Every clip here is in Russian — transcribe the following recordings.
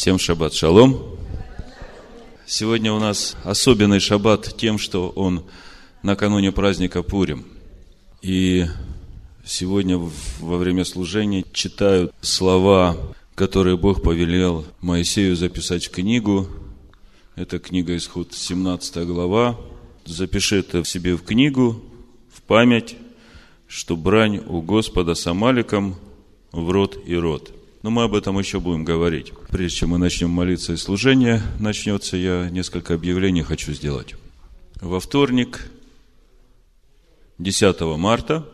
Всем шаббат шалом. Сегодня у нас особенный шаббат тем, что он накануне праздника Пурим. И сегодня во время служения читают слова, которые Бог повелел Моисею записать в книгу. Это книга Исход, 17 глава. Запиши это в себе в книгу, в память, что брань у Господа с Амаликом в рот и рот – но мы об этом еще будем говорить. Прежде чем мы начнем молиться и служение начнется, я несколько объявлений хочу сделать. Во вторник, 10 марта,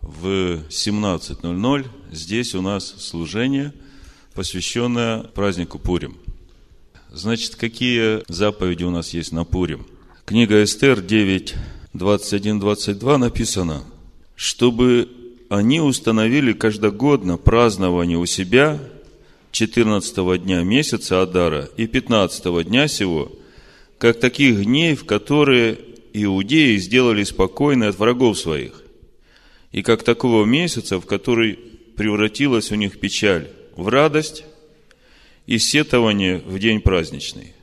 в 17.00 здесь у нас служение, посвященное празднику Пурим. Значит, какие заповеди у нас есть на Пурим? Книга Эстер 9, 21-22 написано, чтобы они установили каждогодно празднование у себя 14 дня месяца Адара и 15 дня сего, как таких дней, в которые иудеи сделали спокойны от врагов своих, и как такого месяца, в который превратилась у них печаль в радость и сетование в день праздничный.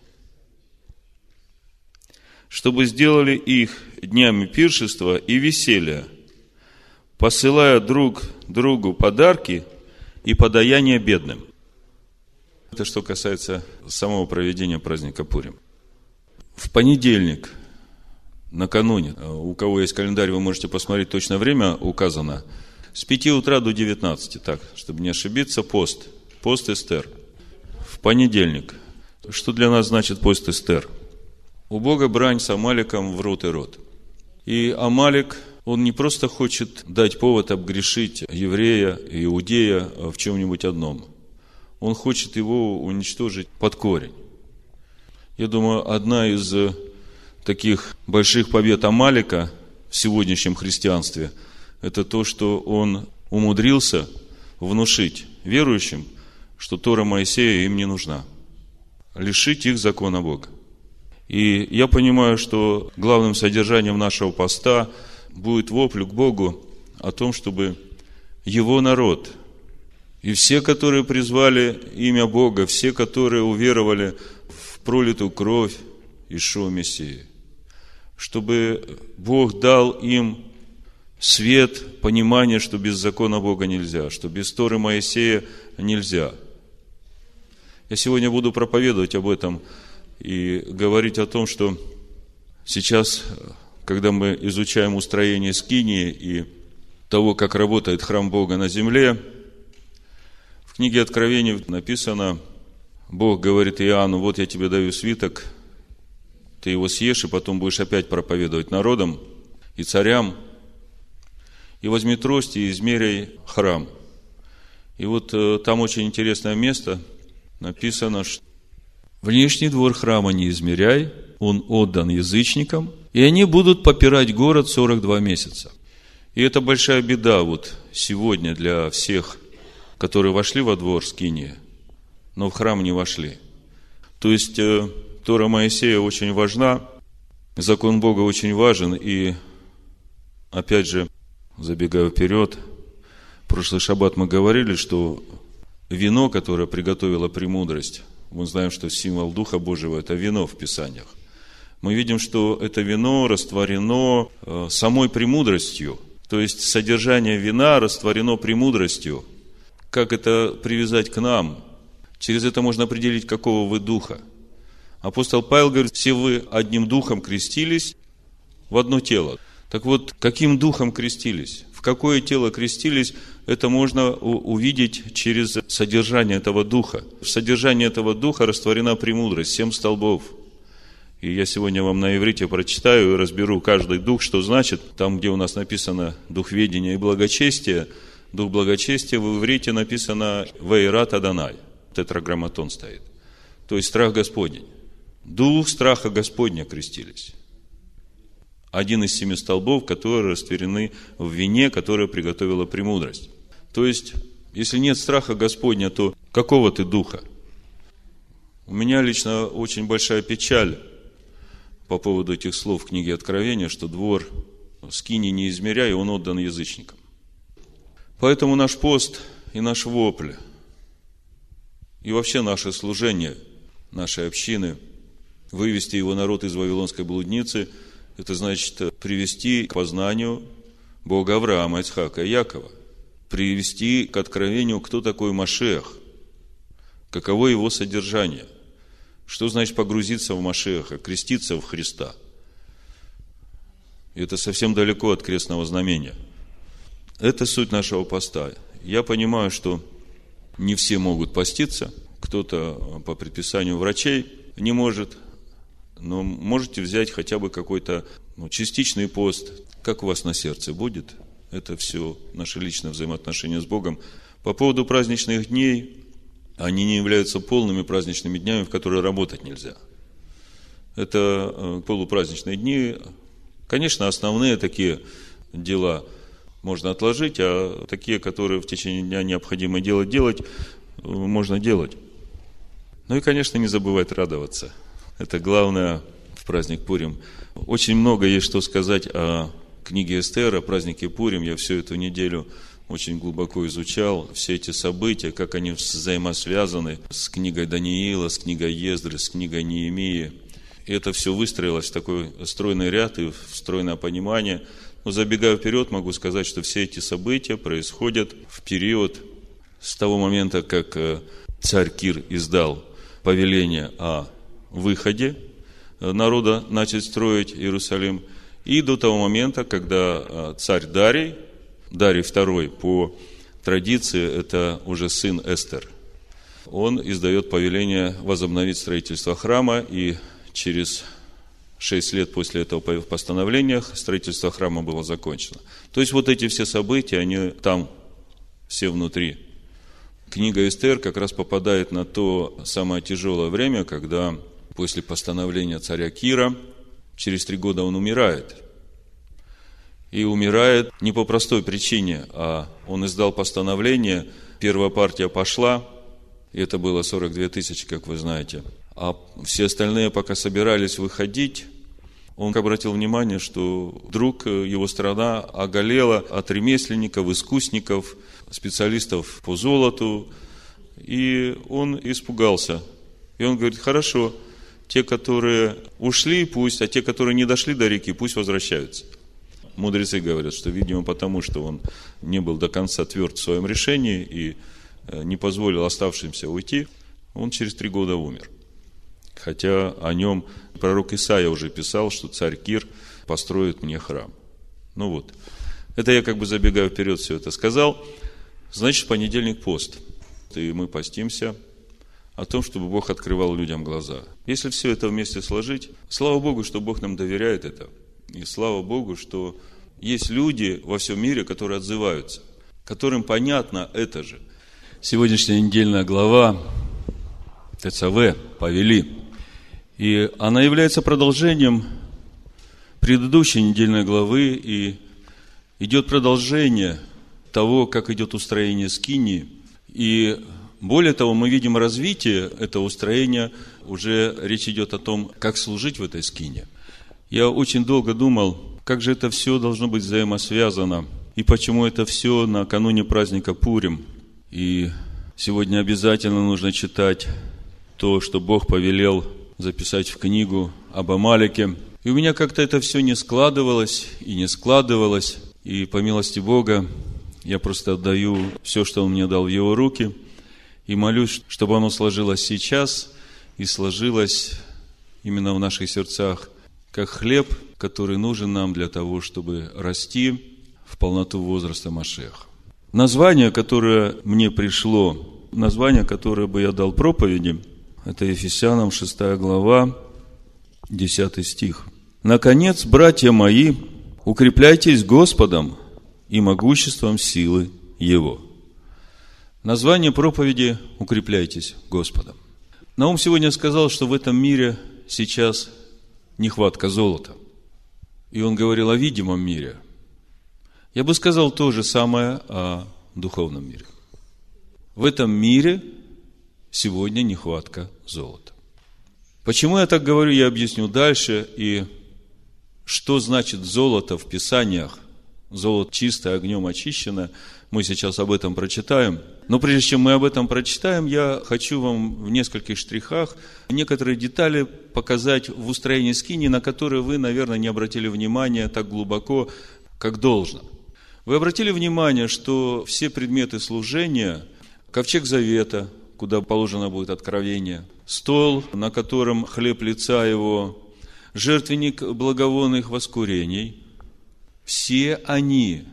Чтобы сделали их днями пиршества и веселья – посылая друг другу подарки и подаяние бедным. Это что касается самого проведения праздника Пурим. В понедельник, накануне, у кого есть календарь, вы можете посмотреть точное время указано, с 5 утра до 19, так, чтобы не ошибиться, пост, пост Эстер. В понедельник. Что для нас значит пост Эстер? У Бога брань с Амаликом в рот и рот. И Амалик он не просто хочет дать повод обгрешить еврея, иудея в чем-нибудь одном. Он хочет его уничтожить под корень. Я думаю, одна из таких больших побед Амалика в сегодняшнем христианстве, это то, что он умудрился внушить верующим, что Тора Моисея им не нужна. Лишить их закона Бога. И я понимаю, что главным содержанием нашего поста – будет вопль к Богу о том, чтобы его народ и все, которые призвали имя Бога, все, которые уверовали в пролитую кровь Ишуа Мессии, чтобы Бог дал им свет, понимание, что без закона Бога нельзя, что без Торы Моисея нельзя. Я сегодня буду проповедовать об этом и говорить о том, что сейчас когда мы изучаем устроение Скинии и того, как работает храм Бога на земле, в книге Откровений написано, Бог говорит Иоанну, вот я тебе даю свиток, ты его съешь, и потом будешь опять проповедовать народам и царям, и возьми трость и измеряй храм. И вот э, там очень интересное место, написано, что внешний двор храма не измеряй, он отдан язычникам, и они будут попирать город 42 месяца. И это большая беда вот сегодня для всех, которые вошли во двор Скинии, но в храм не вошли. То есть э, Тора Моисея очень важна, закон Бога очень важен, и опять же, забегая вперед, в прошлый шаббат мы говорили, что вино, которое приготовила премудрость, мы знаем, что символ Духа Божьего – это вино в Писаниях мы видим, что это вино растворено э, самой премудростью. То есть содержание вина растворено премудростью. Как это привязать к нам? Через это можно определить, какого вы духа. Апостол Павел говорит, все вы одним духом крестились в одно тело. Так вот, каким духом крестились? В какое тело крестились? Это можно увидеть через содержание этого духа. В содержании этого духа растворена премудрость, семь столбов – и я сегодня вам на иврите прочитаю и разберу каждый дух, что значит. Там, где у нас написано дух ведения и благочестия, дух благочестия в иврите написано «Вейрат Аданай». Тетраграмматон стоит. То есть страх Господень. Дух страха Господня крестились. Один из семи столбов, которые растворены в вине, которое приготовила премудрость. То есть, если нет страха Господня, то какого ты духа? У меня лично очень большая печаль по поводу этих слов в книге Откровения, что двор скини не измеряя, он отдан язычникам. Поэтому наш пост и наш вопль И вообще наше служение, нашей общины, вывести его народ из Вавилонской блудницы, это значит привести к познанию Бога Авраама, Ицхака и Якова, привести к откровению, кто такой Машех, каково его содержание, что значит погрузиться в Машеха, креститься в Христа. Это совсем далеко от крестного знамения. Это суть нашего поста. Я понимаю, что не все могут поститься, кто-то по предписанию врачей не может, но можете взять хотя бы какой-то ну, частичный пост, как у вас на сердце будет. Это все наши личные взаимоотношения с Богом. По поводу праздничных дней, они не являются полными праздничными днями, в которые работать нельзя. Это э, полупраздничные дни. Конечно, основные такие дела можно отложить, а такие, которые в течение дня необходимо делать, делать, э, можно делать. Ну и, конечно, не забывать радоваться. Это главное в праздник Пурим. Очень много есть что сказать о книге Эстер, о празднике Пурим. Я всю эту неделю очень глубоко изучал все эти события, как они взаимосвязаны с книгой Даниила, с книгой Ездры, с книгой Неемии. И это все выстроилось в такой стройный ряд и в стройное понимание. Но забегая вперед, могу сказать, что все эти события происходят в период с того момента, как э, царь Кир издал повеление о выходе народа начать строить Иерусалим, и до того момента, когда а, царь Дарий, Дарий II по традиции, это уже сын Эстер, он издает повеление возобновить строительство храма, и через шесть лет после этого постановления строительство храма было закончено. То есть вот эти все события, они там все внутри Книга Эстер как раз попадает на то самое тяжелое время, когда после постановления царя Кира, через три года он умирает. И умирает не по простой причине, а он издал постановление, первая партия пошла, и это было 42 тысячи, как вы знаете. А все остальные пока собирались выходить, он обратил внимание, что вдруг его страна оголела от ремесленников, искусников, специалистов по золоту, и он испугался. И он говорит, хорошо, те, которые ушли, пусть, а те, которые не дошли до реки, пусть возвращаются. Мудрецы говорят, что, видимо, потому что он не был до конца тверд в своем решении и э, не позволил оставшимся уйти, он через три года умер. Хотя о нем пророк Исаия уже писал, что царь Кир построит мне храм. Ну вот, это я как бы забегая вперед все это сказал. Значит, понедельник пост. И мы постимся о том, чтобы Бог открывал людям глаза. Если все это вместе сложить, слава Богу, что Бог нам доверяет это. И слава Богу, что есть люди во всем мире, которые отзываются, которым понятно это же. Сегодняшняя недельная глава ТЦВ повели. И она является продолжением предыдущей недельной главы, и идет продолжение того, как идет устроение скини. И более того, мы видим развитие этого устроения, уже речь идет о том, как служить в этой скине. Я очень долго думал, как же это все должно быть взаимосвязано, и почему это все накануне праздника Пурим. И сегодня обязательно нужно читать то, что Бог повелел записать в книгу об Амалике. И у меня как-то это все не складывалось и не складывалось. И по милости Бога я просто отдаю все, что Он мне дал в Его руки, и молюсь, чтобы оно сложилось сейчас и сложилось именно в наших сердцах, как хлеб, который нужен нам для того, чтобы расти в полноту возраста Машех. Название, которое мне пришло, название, которое бы я дал проповеди, это Ефесянам 6 глава, 10 стих. «Наконец, братья мои, укрепляйтесь Господом и могуществом силы Его. Название проповеди «Укрепляйтесь Господом». Наум сегодня сказал, что в этом мире сейчас нехватка золота. И он говорил о видимом мире. Я бы сказал то же самое о духовном мире. В этом мире сегодня нехватка золота. Почему я так говорю, я объясню дальше. И что значит золото в Писаниях золото чистое, огнем очищено. Мы сейчас об этом прочитаем. Но прежде чем мы об этом прочитаем, я хочу вам в нескольких штрихах некоторые детали показать в устроении скини, на которые вы, наверное, не обратили внимания так глубоко, как должно. Вы обратили внимание, что все предметы служения, ковчег завета, куда положено будет откровение, стол, на котором хлеб лица его, жертвенник благовонных воскурений, все они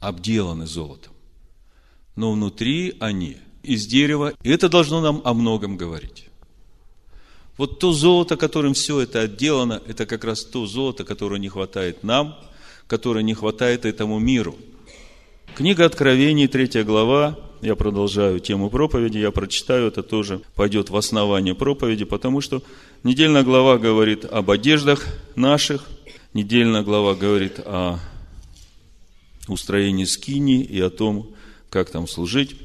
обделаны золотом. Но внутри они из дерева, и это должно нам о многом говорить. Вот то золото, которым все это отделано, это как раз то золото, которое не хватает нам, которое не хватает этому миру. Книга Откровений, третья глава, я продолжаю тему проповеди, я прочитаю, это тоже пойдет в основание проповеди, потому что недельная глава говорит об одеждах наших, недельная глава говорит о устроении скини и о том, как там служить.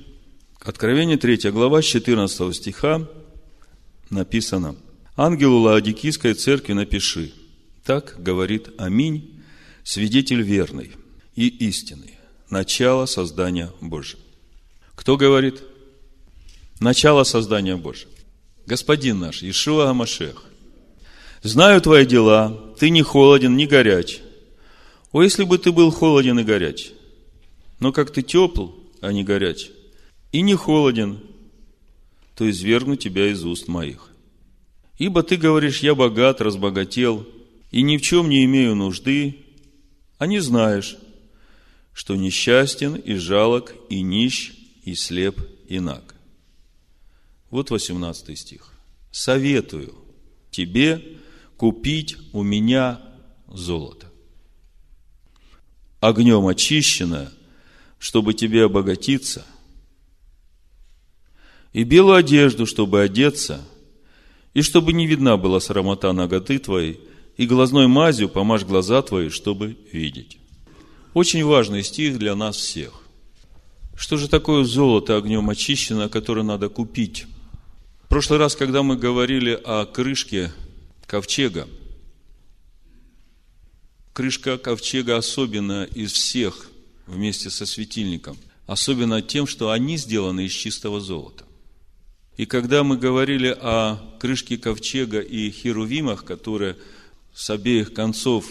Откровение 3 глава, с 14 стиха написано, «Ангелу Лаодикийской церкви напиши, так говорит Аминь, свидетель верный и истинный, начало создания Божьего». Кто говорит? Начало создания Божьего. Господин наш, Ишуа Амашех. Знаю твои дела, ты не холоден, не горяч. О, если бы ты был холоден и горяч, но как ты тепл, а не горяч, и не холоден, то извергну тебя из уст моих. Ибо ты говоришь, я богат, разбогател, и ни в чем не имею нужды, а не знаешь, что несчастен и жалок, и нищ, и слеп, и наг. Вот 18 стих. Советую тебе купить у меня золото. Огнем очищенное, чтобы тебе обогатиться, и белую одежду, чтобы одеться, и чтобы не видна была срамота ноготы твоей, и глазной мазью помажь глаза твои, чтобы видеть. Очень важный стих для нас всех. Что же такое золото огнем очищено, которое надо купить? В прошлый раз, когда мы говорили о крышке ковчега, крышка ковчега особенно из всех вместе со светильником, особенно тем, что они сделаны из чистого золота. И когда мы говорили о крышке ковчега и херувимах, которые с обеих концов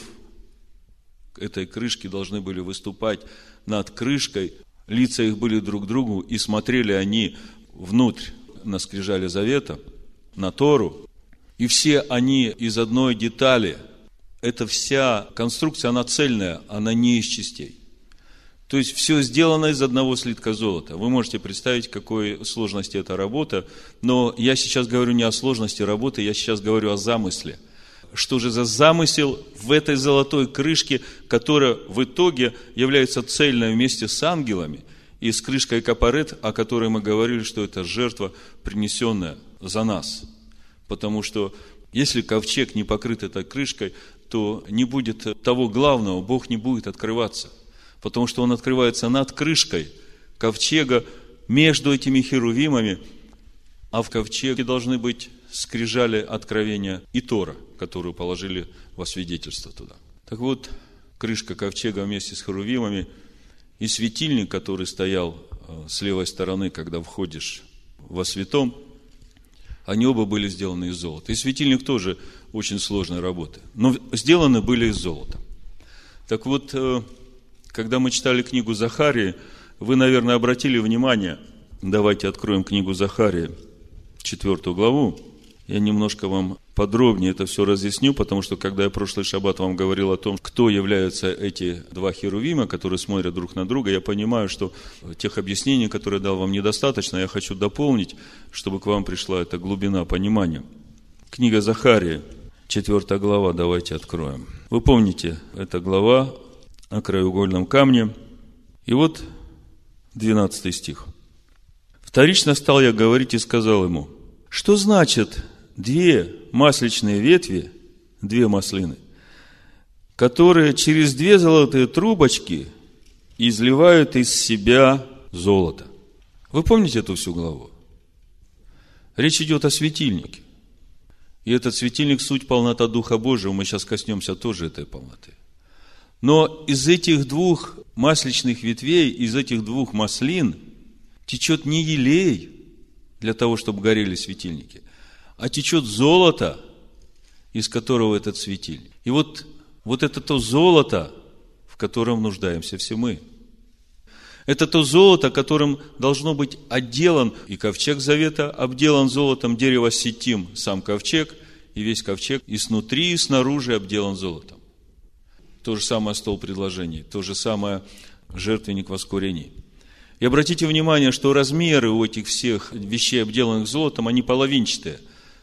этой крышки должны были выступать над крышкой, лица их были друг к другу, и смотрели они внутрь на скрижале завета, на Тору, и все они из одной детали. Это вся конструкция, она цельная, она не из частей. То есть все сделано из одного слитка золота. Вы можете представить, какой сложности эта работа, но я сейчас говорю не о сложности работы, я сейчас говорю о замысле – что же за замысел в этой золотой крышке, которая в итоге является цельной вместе с ангелами и с крышкой капарет, о которой мы говорили, что это жертва, принесенная за нас. Потому что если ковчег не покрыт этой крышкой, то не будет того главного, Бог не будет открываться. Потому что Он открывается над крышкой ковчега между этими херувимами, а в ковчеге должны быть скрижали откровения и Тора, которую положили во свидетельство туда. Так вот, крышка ковчега вместе с херувимами и светильник, который стоял э, с левой стороны, когда входишь во святом, они оба были сделаны из золота. И светильник тоже очень сложной работы. Но сделаны были из золота. Так вот, э, когда мы читали книгу Захарии, вы, наверное, обратили внимание, давайте откроем книгу Захарии, четвертую главу, я немножко вам подробнее это все разъясню, потому что когда я прошлый шаббат вам говорил о том, кто являются эти два херувима, которые смотрят друг на друга, я понимаю, что тех объяснений, которые дал вам, недостаточно. Я хочу дополнить, чтобы к вам пришла эта глубина понимания. Книга Захария, 4 глава, давайте откроем. Вы помните, эта глава о краеугольном камне. И вот 12 стих. «Вторично стал я говорить и сказал ему, что значит две масличные ветви, две маслины, которые через две золотые трубочки изливают из себя золото. Вы помните эту всю главу? Речь идет о светильнике. И этот светильник – суть полнота Духа Божьего. Мы сейчас коснемся тоже этой полноты. Но из этих двух масличных ветвей, из этих двух маслин течет не елей для того, чтобы горели светильники, а течет золото, из которого этот светильник. И вот, вот это то золото, в котором нуждаемся все мы. Это то золото, которым должно быть отделан и ковчег завета, обделан золотом дерево сетим, сам ковчег, и весь ковчег и снутри, и снаружи обделан золотом. То же самое стол предложений, то же самое жертвенник воскурений. И обратите внимание, что размеры у этих всех вещей, обделанных золотом, они половинчатые.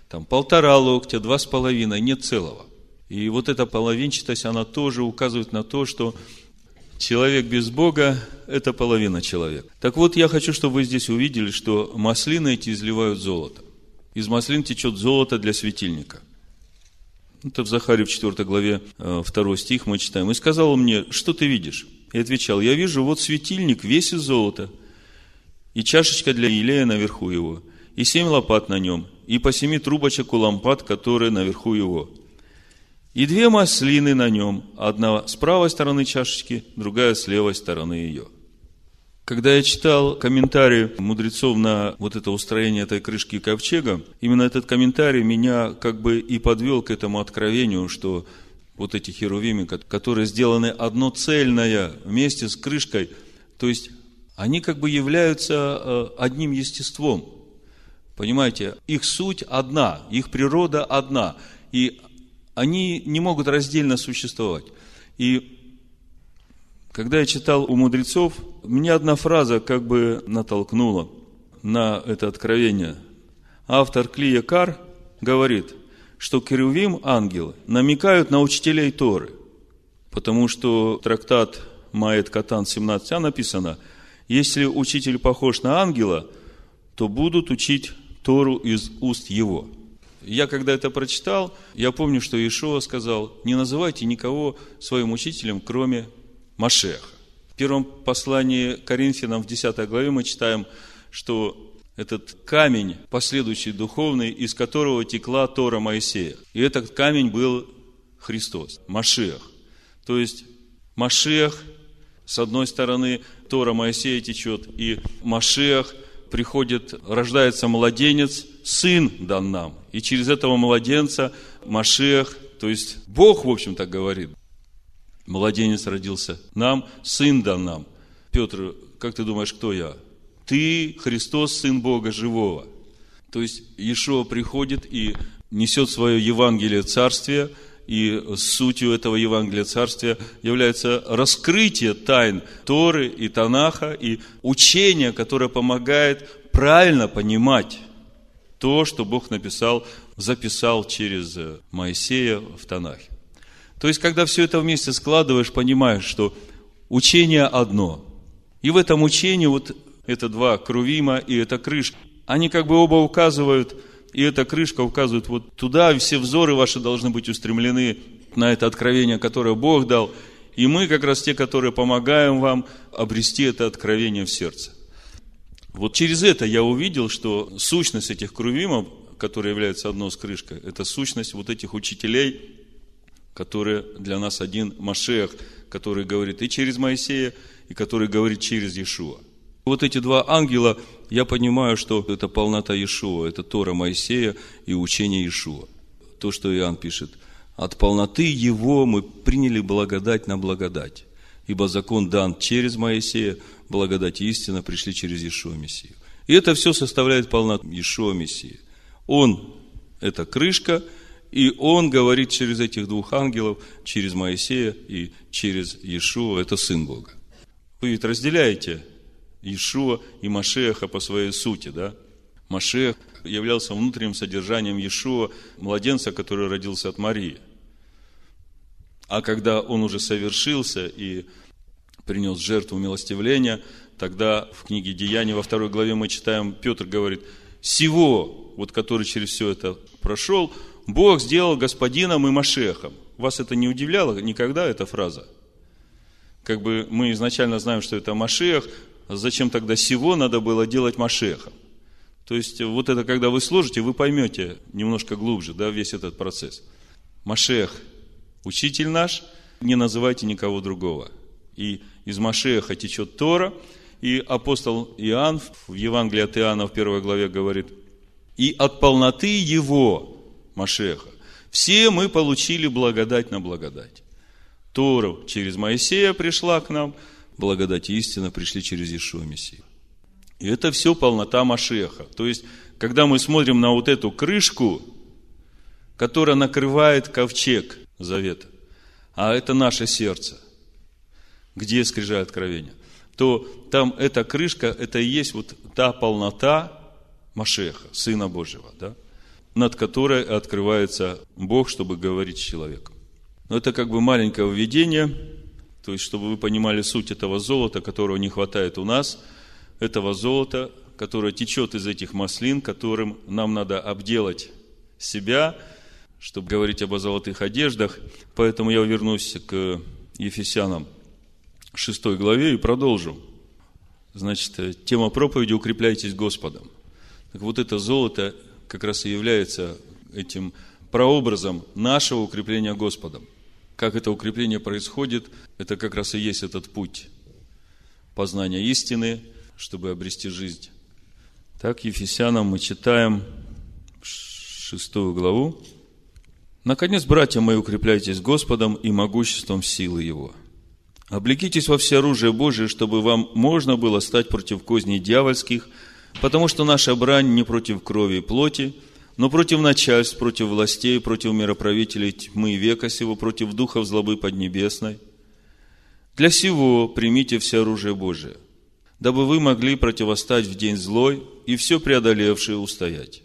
Там полтора локтя, два с половиной, нет целого. И вот эта половинчатость, она тоже указывает на то, что человек без Бога – это половина человека. Так вот, я хочу, чтобы вы здесь увидели, что маслины эти изливают золото. Из маслин течет золото для светильника. Это в Захаре в 4 главе 2 э, стих мы читаем. «И сказал он мне, что ты видишь?» И отвечал, я вижу, вот светильник весь из золота, и чашечка для елея наверху его, и семь лопат на нем, и по семи трубочек у лампад, которые наверху его. И две маслины на нем, одна с правой стороны чашечки, другая с левой стороны ее. Когда я читал комментарии мудрецов на вот это устроение этой крышки ковчега, именно этот комментарий меня как бы и подвел к этому откровению, что вот эти херувимы, которые сделаны одноцельная вместе с крышкой, то есть они как бы являются э, одним естеством. Понимаете, их суть одна, их природа одна, и они не могут раздельно существовать. И когда я читал у мудрецов, меня одна фраза как бы натолкнула на это откровение. Автор Клия Кар говорит, что Керувим, ангелы, намекают на учителей Торы. Потому что трактат Маэт Катан 17а написано, если учитель похож на ангела, то будут учить Тору из уст его. Я когда это прочитал, я помню, что Иешуа сказал, не называйте никого своим учителем, кроме Машеха. В первом послании Коринфянам в 10 главе мы читаем, что этот камень, последующий духовный, из которого текла Тора Моисея. И этот камень был Христос, Машех. То есть Машех, с одной стороны, Тора Моисея течет, и Машех приходит, рождается младенец, сын дан нам. И через этого младенца Машех, то есть Бог, в общем, так говорит, Младенец родился нам, сын дан нам. Петр, как ты думаешь, кто я? Ты Христос, Сын Бога Живого. То есть Иешуа приходит и несет свое Евангелие Царствия, и сутью этого Евангелия Царствия является раскрытие тайн Торы и Танаха, и учение, которое помогает правильно понимать то, что Бог написал, записал через Моисея в Танахе. То есть, когда все это вместе складываешь, понимаешь, что учение одно. И в этом учении вот это два крувима и эта крышка, они как бы оба указывают, и эта крышка указывает вот туда, все взоры ваши должны быть устремлены на это откровение, которое Бог дал. И мы как раз те, которые помогаем вам обрести это откровение в сердце. Вот через это я увидел, что сущность этих крувимов, которые являются одной с крышкой, это сущность вот этих учителей, который для нас один Машех, который говорит и через Моисея, и который говорит через Иешуа. Вот эти два ангела, я понимаю, что это полнота Иешуа, это Тора Моисея и учение Иешуа. То, что Иоанн пишет. От полноты его мы приняли благодать на благодать. Ибо закон дан через Моисея, благодать и истина пришли через Иешуа Мессию. И это все составляет полноту Иешуа Мессии. Он – это крышка – и он говорит через этих двух ангелов, через Моисея и через Иешуа, это Сын Бога. Вы ведь разделяете Иешуа и Машеха по своей сути, да? Машех являлся внутренним содержанием Иешуа, младенца, который родился от Марии. А когда он уже совершился и принес жертву милостивления, тогда в книге Деяний во второй главе мы читаем, Петр говорит, «Сего, вот который через все это прошел, Бог сделал господином и Машехом. Вас это не удивляло никогда, эта фраза? Как бы мы изначально знаем, что это Машех, зачем тогда всего надо было делать Машехом? То есть, вот это, когда вы сложите, вы поймете немножко глубже, да, весь этот процесс. Машех – учитель наш, не называйте никого другого. И из Машеха течет Тора, и апостол Иоанн в Евангелии от Иоанна в первой главе говорит, и от полноты его, Машеха, все мы получили благодать на благодать. Тора через Моисея пришла к нам, благодать и истина пришли через Ишуа Мессию. И это все полнота Машеха. То есть, когда мы смотрим на вот эту крышку, которая накрывает ковчег завета, а это наше сердце, где скрижа откровения, то там эта крышка, это и есть вот та полнота Машеха, Сына Божьего, да, над которой открывается Бог, чтобы говорить с человеком. Но это как бы маленькое введение, то есть, чтобы вы понимали суть этого золота, которого не хватает у нас, этого золота, которое течет из этих маслин, которым нам надо обделать себя, чтобы говорить об золотых одеждах. Поэтому я вернусь к Ефесянам 6 главе и продолжу. Значит, тема проповеди «Укрепляйтесь Господом». Так вот это золото как раз и является этим прообразом нашего укрепления Господом. Как это укрепление происходит, это как раз и есть этот путь познания истины, чтобы обрести жизнь. Так, Ефесянам мы читаем шестую главу. Наконец, братья мои, укрепляйтесь Господом и могуществом силы Его. Облекитесь во все оружие Божие, чтобы вам можно было стать против козней дьявольских, потому что наша брань не против крови и плоти, но против начальств, против властей, против мироправителей тьмы века сего, против духов злобы поднебесной. Для сего примите все оружие Божие, дабы вы могли противостать в день злой и все преодолевшие устоять.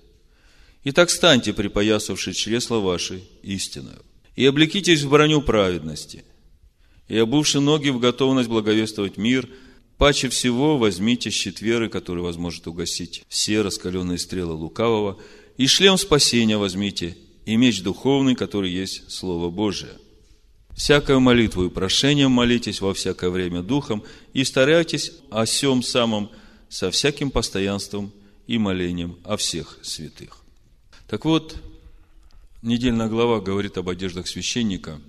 Итак, станьте, припоясавши чресла ваши, истинную, и облекитесь в броню праведности, и обувши ноги в готовность благовествовать мир, паче всего возьмите щит веры, который возможет угасить все раскаленные стрелы лукавого, и шлем спасения возьмите, и меч духовный, который есть Слово Божие. Всякую молитву и прошением молитесь во всякое время духом, и старайтесь о всем самом со всяким постоянством и молением о всех святых. Так вот, недельная глава говорит об одеждах священника,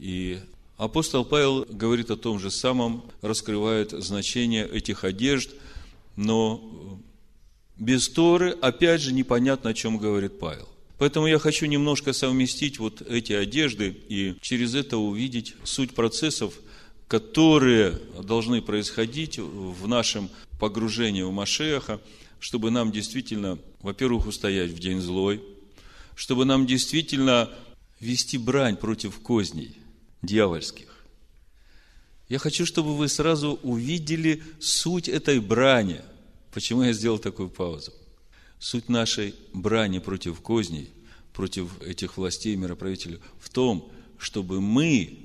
и апостол Павел говорит о том же самом, раскрывает значение этих одежд, но без Торы, опять же, непонятно, о чем говорит Павел. Поэтому я хочу немножко совместить вот эти одежды и через это увидеть суть процессов, которые должны происходить в нашем погружении в Машеха, чтобы нам действительно, во-первых, устоять в день злой, чтобы нам действительно вести брань против козней дьявольских. Я хочу, чтобы вы сразу увидели суть этой брани. Почему я сделал такую паузу? Суть нашей брани против козней, против этих властей и мироправителей в том, чтобы мы,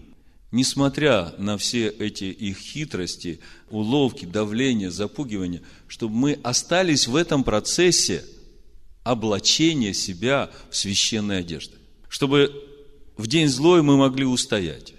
несмотря на все эти их хитрости, уловки, давление, запугивание, чтобы мы остались в этом процессе облачения себя в священные одежды. Чтобы в день злой мы могли устоять.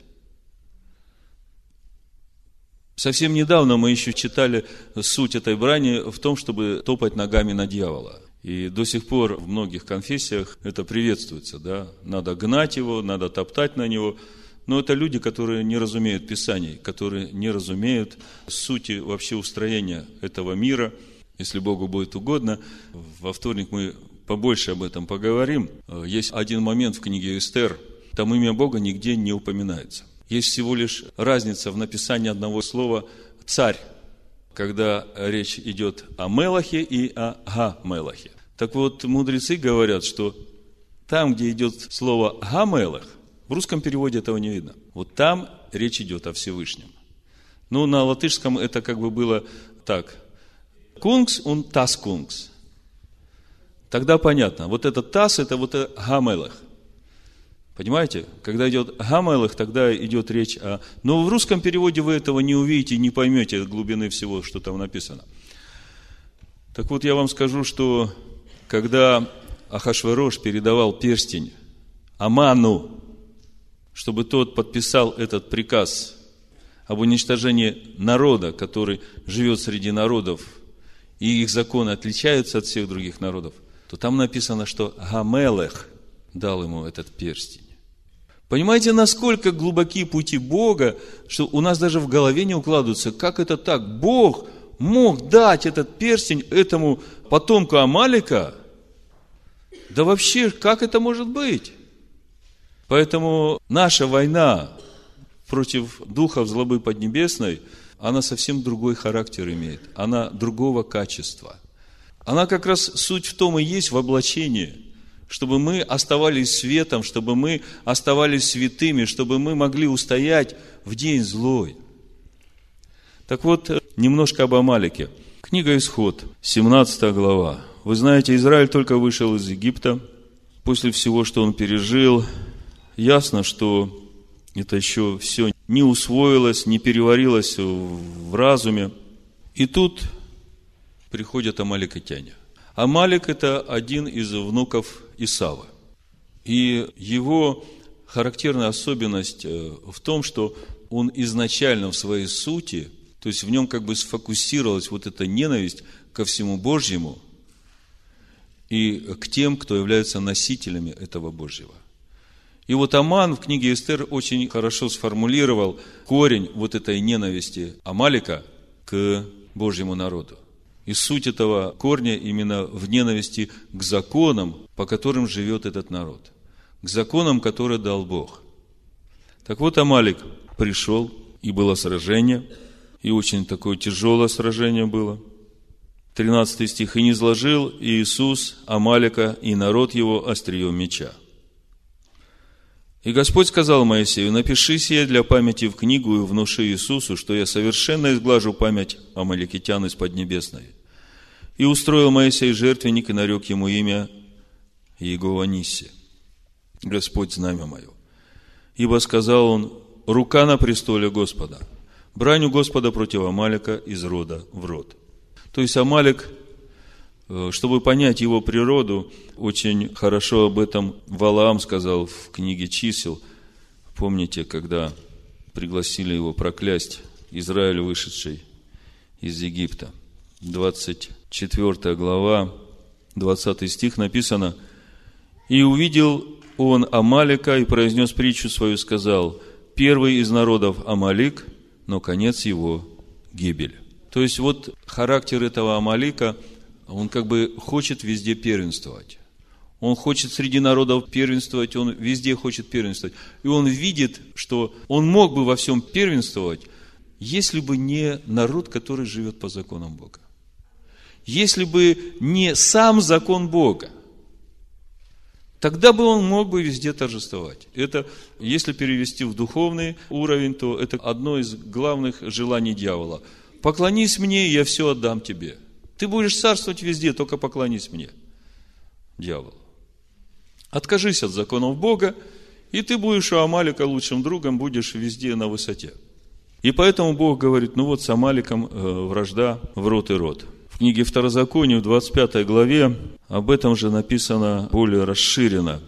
Совсем недавно мы еще читали суть этой брани в том, чтобы топать ногами на дьявола. И до сих пор в многих конфессиях это приветствуется, да. Надо гнать его, надо топтать на него – но это люди, которые не разумеют Писаний, которые не разумеют сути вообще устроения этого мира. Если Богу будет угодно, во вторник мы побольше об этом поговорим. Есть один момент в книге Эстер, там имя Бога нигде не упоминается. Есть всего лишь разница в написании одного слова «царь», когда речь идет о Мелахе и о Га-Мелахе. Так вот, мудрецы говорят, что там, где идет слово Га-Мелах, в русском переводе этого не видно. Вот там речь идет о Всевышнем. Ну, на латышском это как бы было так. Кунгс, он тас кунгс. Тогда понятно. Вот этот тас, это вот гамелах. Понимаете? Когда идет гамелах, тогда идет речь о... Но в русском переводе вы этого не увидите, не поймете глубины всего, что там написано. Так вот, я вам скажу, что когда Ахашварош передавал перстень Аману, чтобы тот подписал этот приказ об уничтожении народа, который живет среди народов, и их законы отличаются от всех других народов, то там написано, что Гамелех дал ему этот перстень. Понимаете, насколько глубокие пути Бога, что у нас даже в голове не укладывается, как это так? Бог мог дать этот перстень этому потомку Амалика? Да вообще, как это может быть? Поэтому наша война против духов злобы поднебесной, она совсем другой характер имеет. Она другого качества. Она как раз суть в том и есть в облачении – чтобы мы оставались светом, чтобы мы оставались святыми, чтобы мы могли устоять в день злой. Так вот, немножко об Амалике. Книга Исход, 17 глава. Вы знаете, Израиль только вышел из Египта. После всего, что он пережил, ясно, что это еще все не усвоилось, не переварилось в разуме. И тут приходят амаликотяне. Амалик – это один из внуков Исава. И его характерная особенность э, в том, что он изначально в своей сути, то есть в нем как бы сфокусировалась вот эта ненависть ко всему Божьему и к тем, кто являются носителями этого Божьего. И вот Аман в книге Эстер очень хорошо сформулировал корень вот этой ненависти Амалика к Божьему народу. И суть этого корня именно в ненависти к законам, по которым живет этот народ. К законам, которые дал Бог. Так вот, Амалик пришел, и было сражение, и очень такое тяжелое сражение было. 13 стих. «И не изложил Иисус Амалика и народ его острием меча». И Господь сказал Моисею, напиши сие для памяти в книгу и внуши Иисусу, что я совершенно изглажу память Амаликитян из Поднебесной. И устроил Моисей жертвенник и нарек ему имя Иегова Нисси, Господь знамя мое. Ибо сказал он, рука на престоле Господа, браню Господа против Амалика из рода в род. То есть Амалик чтобы понять его природу, очень хорошо об этом Валаам сказал в книге чисел. Помните, когда пригласили его проклясть Израиль, вышедший из Египта. 24 глава, 20 стих написано, «И увидел он Амалика и произнес притчу свою, сказал, первый из народов Амалик, но конец его – гибель». То есть, вот характер этого Амалика – он как бы хочет везде первенствовать. Он хочет среди народов первенствовать, он везде хочет первенствовать. И он видит, что он мог бы во всем первенствовать, если бы не народ, который живет по законам Бога. Если бы не сам закон Бога, тогда бы он мог бы везде торжествовать. Это, если перевести в духовный уровень, то это одно из главных желаний дьявола. Поклонись мне, я все отдам тебе – ты будешь царствовать везде, только поклонись мне, дьявол. Откажись от законов Бога, и ты будешь у Амалика лучшим другом, будешь везде на высоте. И поэтому Бог говорит, ну вот с Амаликом э, вражда в рот и рот. В книге Второзакония, в 25 главе, об этом же написано более расширенно.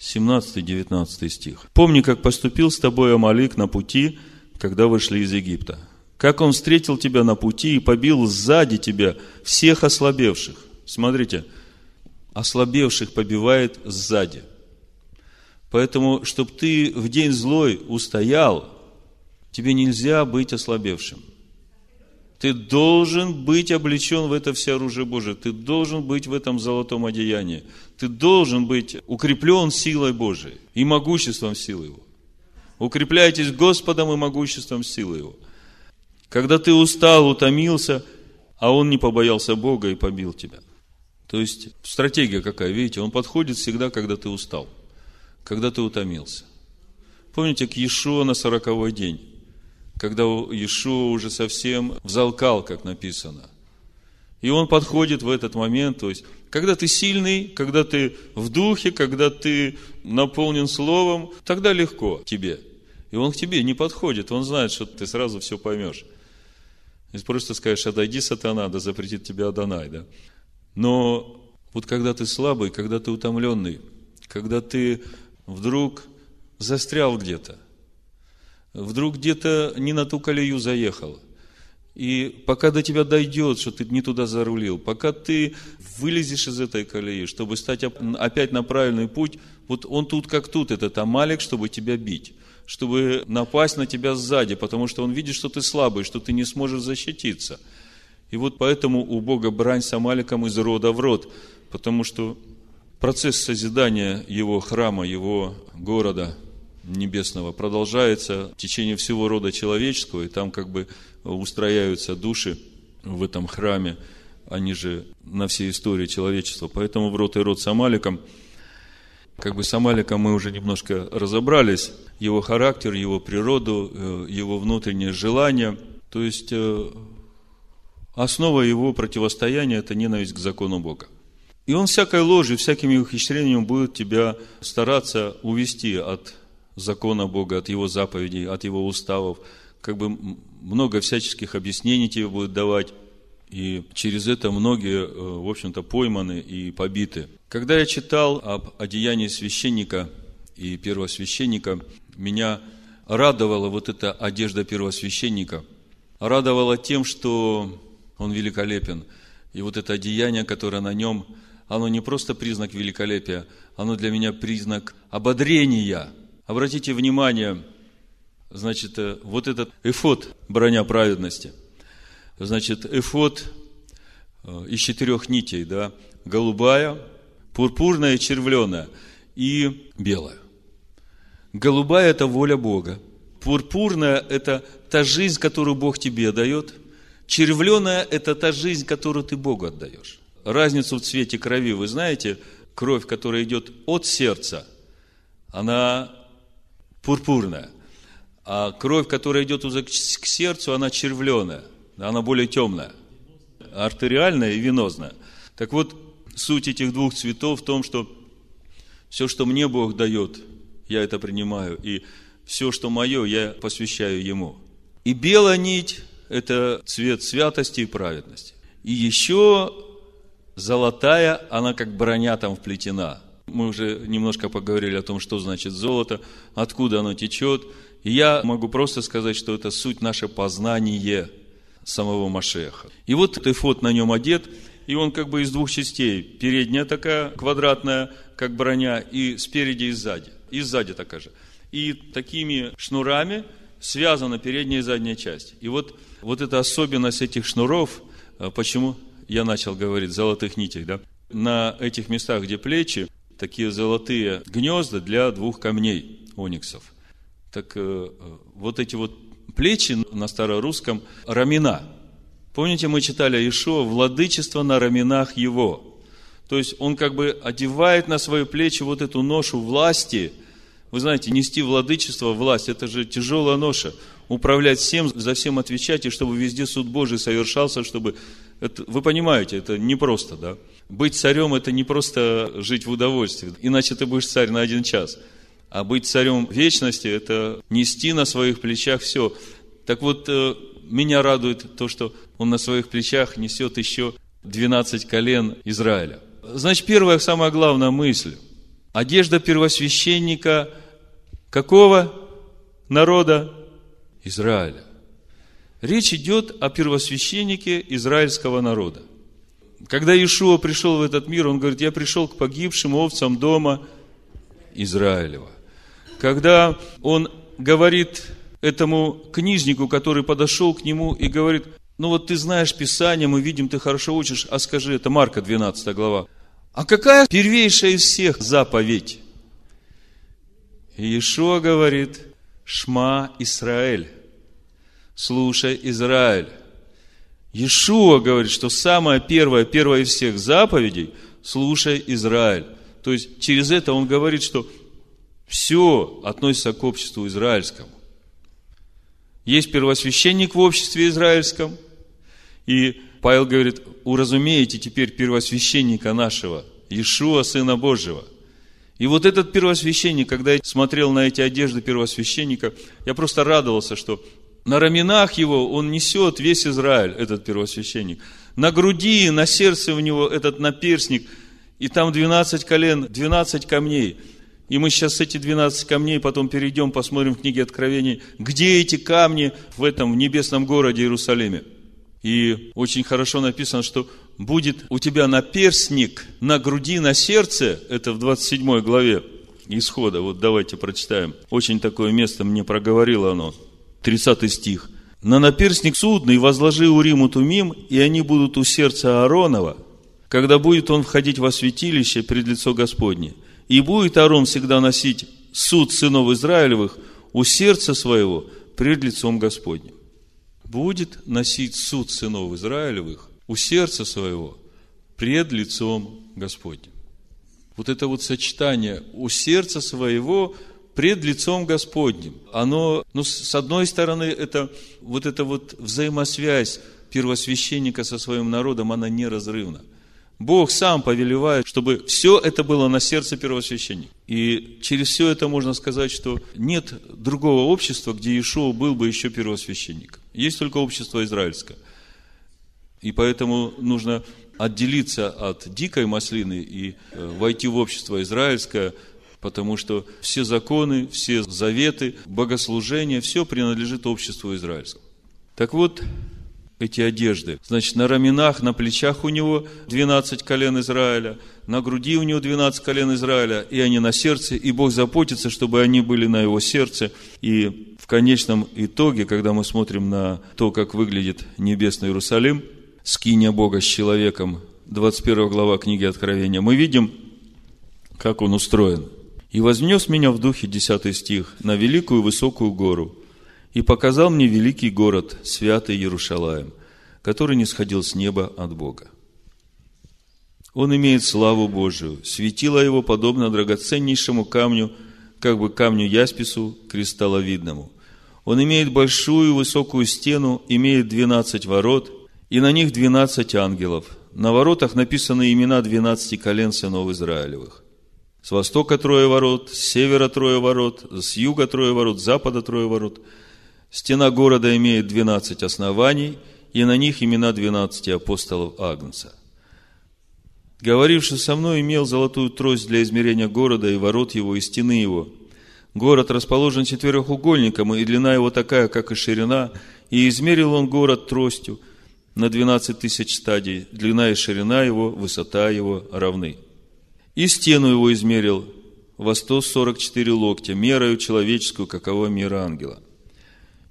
17-19 стих. «Помни, как поступил с тобой Амалик на пути, когда вышли из Египта как он встретил тебя на пути и побил сзади тебя всех ослабевших. Смотрите, ослабевших побивает сзади. Поэтому, чтобы ты в день злой устоял, тебе нельзя быть ослабевшим. Ты должен быть облечен в это все оружие Божие. Ты должен быть в этом золотом одеянии. Ты должен быть укреплен силой Божией и могуществом силы Его. Укрепляйтесь Господом и могуществом силы Его – когда ты устал, утомился, а он не побоялся Бога и побил тебя. То есть стратегия какая, видите, он подходит всегда, когда ты устал, когда ты утомился. Помните, к Иешуа на сороковой день, когда Иешуа уже совсем взалкал, как написано. И он подходит в этот момент, то есть, когда ты сильный, когда ты в духе, когда ты наполнен словом, тогда легко тебе. И он к тебе не подходит, он знает, что ты сразу все поймешь. Если просто скажешь, отойди, сатана, да запретит тебя Адонай, да. Но вот когда ты слабый, когда ты утомленный, когда ты вдруг застрял где-то, вдруг где-то не на ту колею заехал, И пока до тебя дойдет, что ты не туда зарулил, пока ты вылезешь из этой колеи, чтобы стать опять на правильный путь, вот он тут как тут, этот Амалик, чтобы тебя бить, чтобы напасть на тебя сзади, потому что он видит, что ты слабый, что ты не сможешь защититься. И вот поэтому у Бога брань с Амаликом из рода в род, потому что процесс созидания его храма, его города небесного продолжается в течение всего рода человеческого, и там как бы устрояются души в этом храме, они же на всей истории человечества. Поэтому в рот и рот с Амаликом, как бы с Амаликом мы уже немножко разобрались, его характер, его природу, э, его внутреннее желание. То есть, э, основа его противостояния – это ненависть к закону Бога. И он всякой ложью, всякими ухищрениями будет тебя стараться увести от закона Бога, от его заповедей, от его уставов, как бы много всяческих объяснений тебе будет давать, и через это многие, э, в общем-то, пойманы и побиты. Когда я читал об одеянии священника и первосвященника, меня радовала вот эта одежда первосвященника. Радовала тем, что он великолепен. И вот это одеяние, которое на нем, оно не просто признак великолепия, оно для меня признак ободрения. Обратите внимание, Значит, э, вот этот эфот, броня праведности. Значит, эфот э, из четырех нитей, да, голубая, пурпурная, червленая и белая. Голубая – это воля Бога. Пурпурная – это та жизнь, которую Бог тебе дает. Червленая – это та жизнь, которую ты Богу отдаешь. Разницу в цвете крови вы знаете? Кровь, которая идет от сердца, она пурпурная. А кровь, которая идет уже к сердцу, она червленая, она более темная, артериальная и венозная. Так вот, суть этих двух цветов в том, что все, что мне Бог дает, я это принимаю, и все, что мое, я посвящаю Ему. И белая нить – это цвет святости и праведности. И еще золотая, она как броня там вплетена. Мы уже немножко поговорили о том, что значит золото, откуда оно течет – и я могу просто сказать, что это суть наше познание самого Машеха. И вот эфот на нем одет, и он как бы из двух частей. Передняя такая квадратная, как броня, и спереди и сзади. И сзади такая же. И такими шнурами связана передняя и задняя часть. И вот, вот эта особенность этих шнуров, э, почему я начал говорить золотых нитей, да? На этих местах, где плечи, такие золотые гнезда для двух камней ониксов – так э, вот эти вот плечи на старорусском рамена. Помните, мы читали Ишуа, владычество на раменах его. То есть он как бы одевает на свои плечи вот эту ношу власти. Вы знаете, нести владычество, власть, это же тяжелая ноша. Управлять всем, за всем отвечать, и чтобы везде суд Божий совершался, чтобы... Это, вы понимаете, это непросто, да? Быть царем – это не просто жить в удовольствии, иначе ты будешь царь на один час – а быть царем вечности – это нести на своих плечах все. Так вот, э, меня радует то, что он на своих плечах несет еще 12 колен Израиля. Значит, первая, самая главная мысль. Одежда первосвященника какого народа? Израиля. Речь идет о первосвященнике израильского народа. Когда Иешуа пришел в этот мир, он говорит, я пришел к погибшим овцам дома Израилева когда он говорит этому книжнику, который подошел к нему и говорит, ну вот ты знаешь Писание, мы видим, ты хорошо учишь, а скажи, это Марка 12 глава, а какая первейшая из всех заповедь? Иешуа говорит, Шма Израиль, слушай Израиль. Иешуа говорит, что самая первая, первая из всех заповедей, слушай Израиль. То есть через это он говорит, что все относится к обществу израильскому. Есть первосвященник в обществе израильском, и Павел говорит, уразумеете теперь первосвященника нашего, Иешуа, Сына Божьего. И вот этот первосвященник, когда я смотрел на эти одежды первосвященника, я просто радовался, что на раменах его он несет весь Израиль, этот первосвященник. На груди, на сердце у него этот наперсник, и там 12 колен, 12 камней – и мы сейчас эти 12 камней потом перейдем, посмотрим в книге Откровений, где эти камни в этом небесном городе Иерусалиме. И очень хорошо написано, что будет у тебя наперстник на груди, на сердце, это в 27 главе Исхода, вот давайте прочитаем. Очень такое место мне проговорило оно, 30 стих. «На наперстник судный возложи Уриму Тумим, и они будут у сердца Ааронова, когда будет он входить во святилище пред лицо Господне. И будет Аарон всегда носить суд сынов Израилевых у сердца своего пред лицом Господним. Будет носить суд сынов Израилевых у сердца своего пред лицом Господним. Вот это вот сочетание у сердца своего пред лицом Господним. Оно, ну, с одной стороны, это вот эта вот взаимосвязь первосвященника со своим народом, она неразрывна. Бог сам повелевает, чтобы все это было на сердце первосвященника. И через все это можно сказать, что нет другого общества, где Иешуа был бы еще первосвященником. Есть только общество израильское. И поэтому нужно отделиться от дикой маслины и э, войти в общество израильское, потому что все законы, все заветы, богослужения, все принадлежит обществу израильскому. Так вот, эти одежды. Значит, на раменах, на плечах у него 12 колен Израиля, на груди у него 12 колен Израиля, и они на сердце, и Бог заботится, чтобы они были на его сердце. И в конечном итоге, когда мы смотрим на то, как выглядит небесный Иерусалим, скиния Бога с человеком, 21 глава книги Откровения, мы видим, как он устроен. «И вознес меня в духе, 10 стих, на великую высокую гору, и показал мне великий город, святый Иерушалаем, который не сходил с неба от Бога. Он имеет славу Божию, светило его подобно драгоценнейшему камню, как бы камню яспису кристалловидному. Он имеет большую высокую стену, имеет двенадцать ворот, и на них двенадцать ангелов. На воротах написаны имена двенадцати колен сынов Израилевых. С востока трое ворот, с севера трое ворот, с юга трое ворот, с запада трое ворот – Стена города имеет 12 оснований, и на них имена 12 апостолов Агнца. Говоривший со мной имел золотую трость для измерения города и ворот его, и стены его. Город расположен четырехугольником, и длина его такая, как и ширина, и измерил он город тростью на 12 тысяч стадий, длина и ширина его, высота его равны. И стену его измерил во 144 локтя, мерою человеческую, каково мера ангела.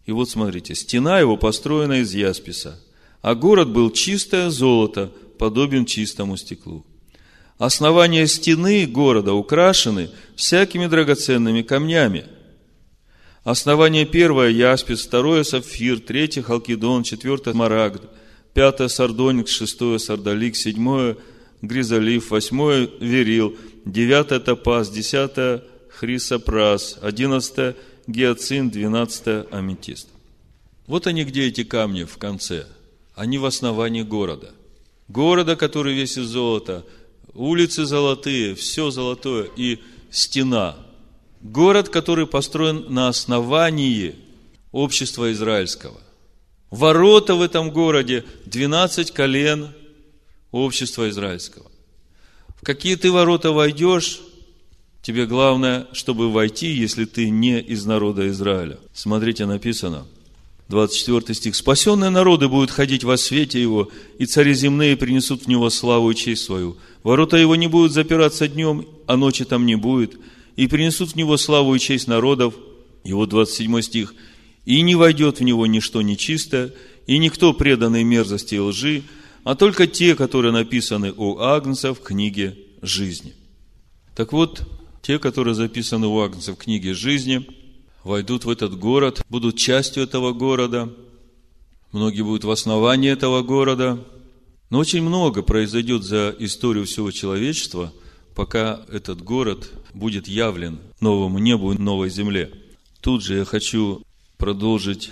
И вот смотрите, стена его построена из ясписа, а город был чистое золото, подобен чистому стеклу. Основания стены города украшены всякими драгоценными камнями. Основание первое – яспис, второе – сапфир, третье – халкидон, четвертое – марагд, пятое – сардоник, шестое – сардалик, седьмое – гризолив, восьмое – верил, девятое – топаз, десятое – хрисопрас, одиннадцатое – гиацин, 12 аметист. Вот они где эти камни в конце. Они в основании города. Города, который весь из золота, улицы золотые, все золотое и стена. Город, который построен на основании общества израильского. Ворота в этом городе 12 колен общества израильского. В какие ты ворота войдешь, Тебе главное, чтобы войти, если ты не из народа Израиля. Смотрите, написано, 24 стих. «Спасенные народы будут ходить во свете его, и цари земные принесут в него славу и честь свою. Ворота его не будут запираться днем, а ночи там не будет, и принесут в него славу и честь народов». Вот 27 стих. «И не войдет в него ничто нечистое, и никто преданный мерзости и лжи, а только те, которые написаны у Агнца в книге жизни». Так вот, те, которые записаны у Агнца в книге жизни, войдут в этот город, будут частью этого города, многие будут в основании этого города. Но очень много произойдет за историю всего человечества, пока этот город будет явлен новому небу и новой земле. Тут же я хочу продолжить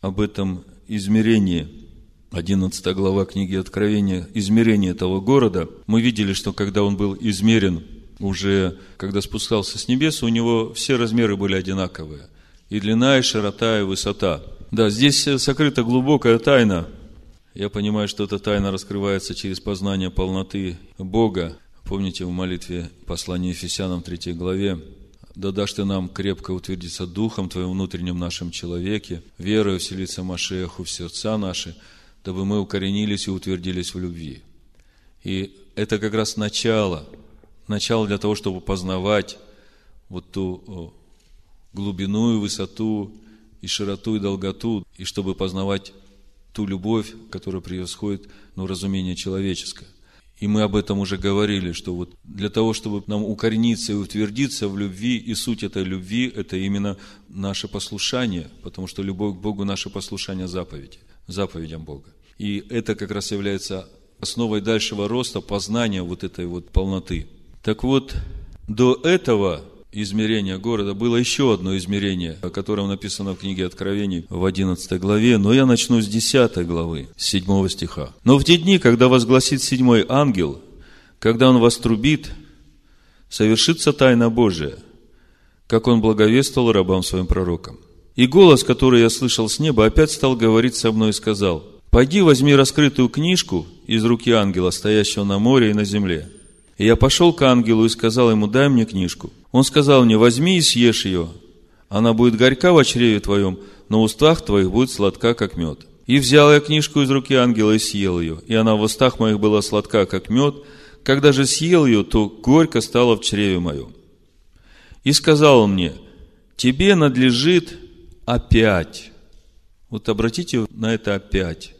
об этом измерении. 11 глава книги Откровения, измерение этого города. Мы видели, что когда он был измерен уже, когда спускался с небес, у него все размеры были одинаковые. И длина, и широта, и высота. Да, здесь сокрыта глубокая тайна. Я понимаю, что эта тайна раскрывается через познание полноты Бога. Помните в молитве послания Ефесянам 3 главе, «Да дашь ты нам крепко утвердиться Духом Твоим внутреннем нашем человеке, верою вселиться Машеху в сердца наши, дабы мы укоренились и утвердились в любви. И это как раз начало, начало для того, чтобы познавать вот ту глубину и высоту, и широту, и долготу, и чтобы познавать ту любовь, которая превосходит ну, разумение человеческое. И мы об этом уже говорили, что вот для того, чтобы нам укорениться и утвердиться в любви, и суть этой любви – это именно наше послушание, потому что любовь к Богу – наше послушание заповеди, заповедям Бога. И это как раз является основой дальшего роста, познания вот этой вот полноты. Так вот, до этого измерения города было еще одно измерение, о котором написано в книге Откровений в 11 главе, но я начну с 10 главы, с 7 стиха. «Но в те дни, когда возгласит седьмой ангел, когда он вострубит, совершится тайна Божия, как он благовествовал рабам своим пророкам. И голос, который я слышал с неба, опять стал говорить со мной и сказал, «Пойди, возьми раскрытую книжку из руки ангела, стоящего на море и на земле». И я пошел к ангелу и сказал ему, дай мне книжку. Он сказал мне, возьми и съешь ее. Она будет горька в чреве твоем, но устах твоих будет сладка, как мед. И взял я книжку из руки ангела и съел ее. И она в устах моих была сладка, как мед. Когда же съел ее, то горько стало в чреве моем. И сказал он мне, тебе надлежит опять. Вот обратите на это опять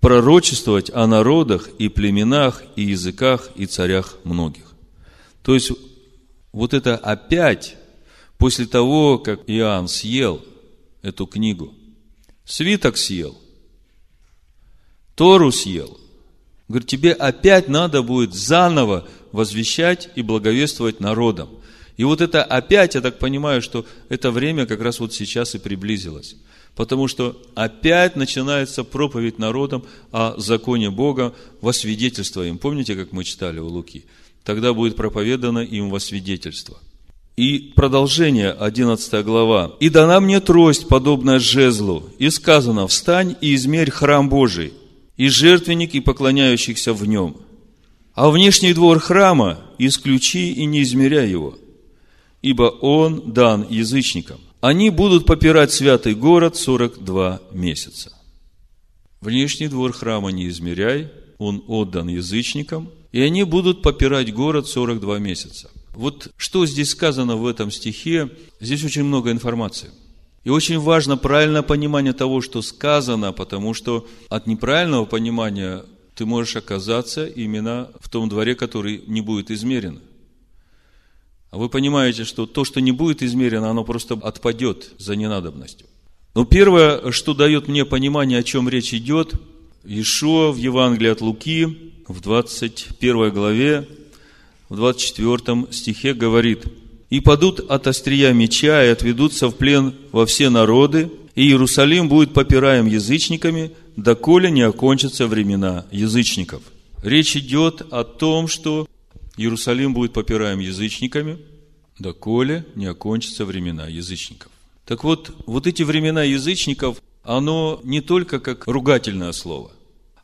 пророчествовать о народах и племенах и языках и царях многих. То есть, вот это опять, после того, как Иоанн съел эту книгу, свиток съел, Тору съел, говорит, тебе опять надо будет заново возвещать и благовествовать народам. И вот это опять, я так понимаю, что это время как раз вот сейчас и приблизилось. Потому что опять начинается проповедь народам о законе Бога во свидетельство им. Помните, как мы читали у Луки? Тогда будет проповедано им во свидетельство. И продолжение, 11 глава. «И дана мне трость, подобная жезлу, и сказано, встань и измерь храм Божий, и жертвенник, и поклоняющихся в нем. А внешний двор храма исключи и не измеряй его, ибо он дан язычникам они будут попирать святый город 42 месяца. Внешний двор храма не измеряй, он отдан язычникам, и они будут попирать город 42 месяца. Вот что здесь сказано в этом стихе, здесь очень много информации. И очень важно правильное понимание того, что сказано, потому что от неправильного понимания ты можешь оказаться именно в том дворе, который не будет измерен. А вы понимаете, что то, что не будет измерено, оно просто отпадет за ненадобностью. Но первое, что дает мне понимание, о чем речь идет, Ишуа в Евангелии от Луки, в 21 главе, в 24 стихе говорит, «И падут от острия меча и отведутся в плен во все народы, и Иерусалим будет попираем язычниками, доколе не окончатся времена язычников». Речь идет о том, что Иерусалим будет попираем язычниками, доколе не окончатся времена язычников. Так вот, вот эти времена язычников, оно не только как ругательное слово,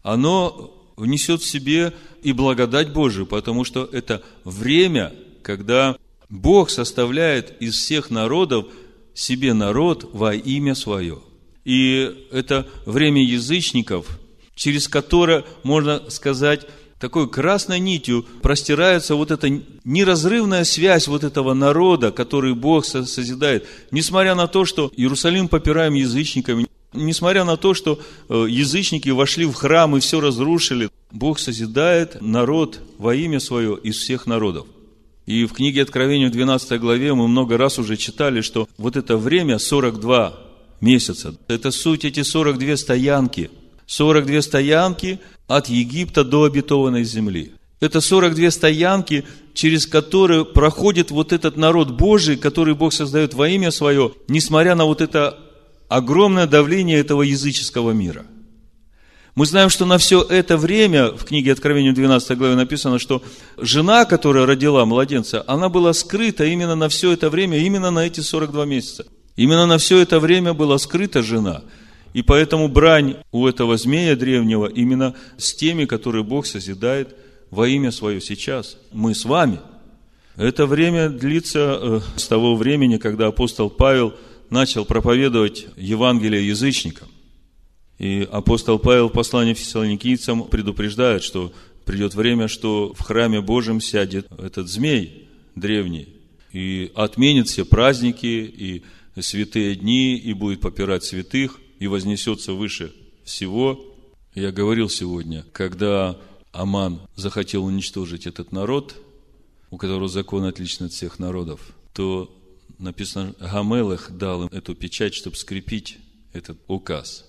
оно внесет в себе и благодать Божию, потому что это время, когда Бог составляет из всех народов себе народ во имя свое. И это время язычников, через которое, можно сказать, такой красной нитью простирается вот эта неразрывная связь вот этого народа, который Бог созидает. Несмотря на то, что Иерусалим попираем язычниками, несмотря на то, что э, язычники вошли в храм и все разрушили, Бог созидает народ во имя свое из всех народов. И в книге Откровения в 12 главе мы много раз уже читали, что вот это время 42 месяца, это суть эти 42 стоянки. 42 стоянки – от Египта до обетованной земли. Это 42 стоянки, через которые проходит вот этот народ Божий, который Бог создает во имя свое, несмотря на вот это огромное давление этого языческого мира. Мы знаем, что на все это время, в книге Откровения 12 главе написано, что жена, которая родила младенца, она была скрыта именно на все это время, именно на эти 42 месяца. Именно на все это время была скрыта жена – и поэтому брань у этого змея древнего именно с теми, которые Бог созидает во имя свое сейчас. Мы с вами. Это время длится э, с того времени, когда апостол Павел начал проповедовать Евангелие язычникам. И апостол Павел в послании фессалоникийцам предупреждает, что придет время, что в храме Божьем сядет этот змей древний и отменит все праздники и святые дни, и будет попирать святых, и вознесется выше всего. Я говорил сегодня, когда Аман захотел уничтожить этот народ, у которого закон отличный от всех народов, то написано, Гамелах дал им эту печать, чтобы скрепить этот указ.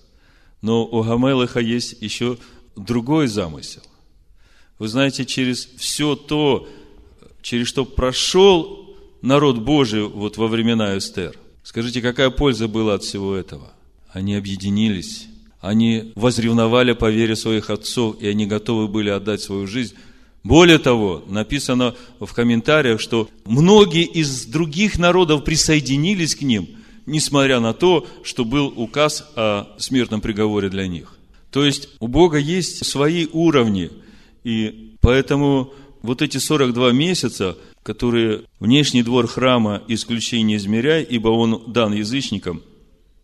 Но у Гамелаха есть еще другой замысел. Вы знаете, через все то, через что прошел народ Божий вот во времена Эстер, скажите, какая польза была от всего этого? Они объединились, они возревновали по вере своих отцов, и они готовы были отдать свою жизнь. Более того, написано в комментариях, что многие из других народов присоединились к ним, несмотря на то, что был указ о смертном приговоре для них. То есть у Бога есть свои уровни, и поэтому вот эти 42 месяца, которые внешний двор храма исключение измеряй, ибо он дан язычникам,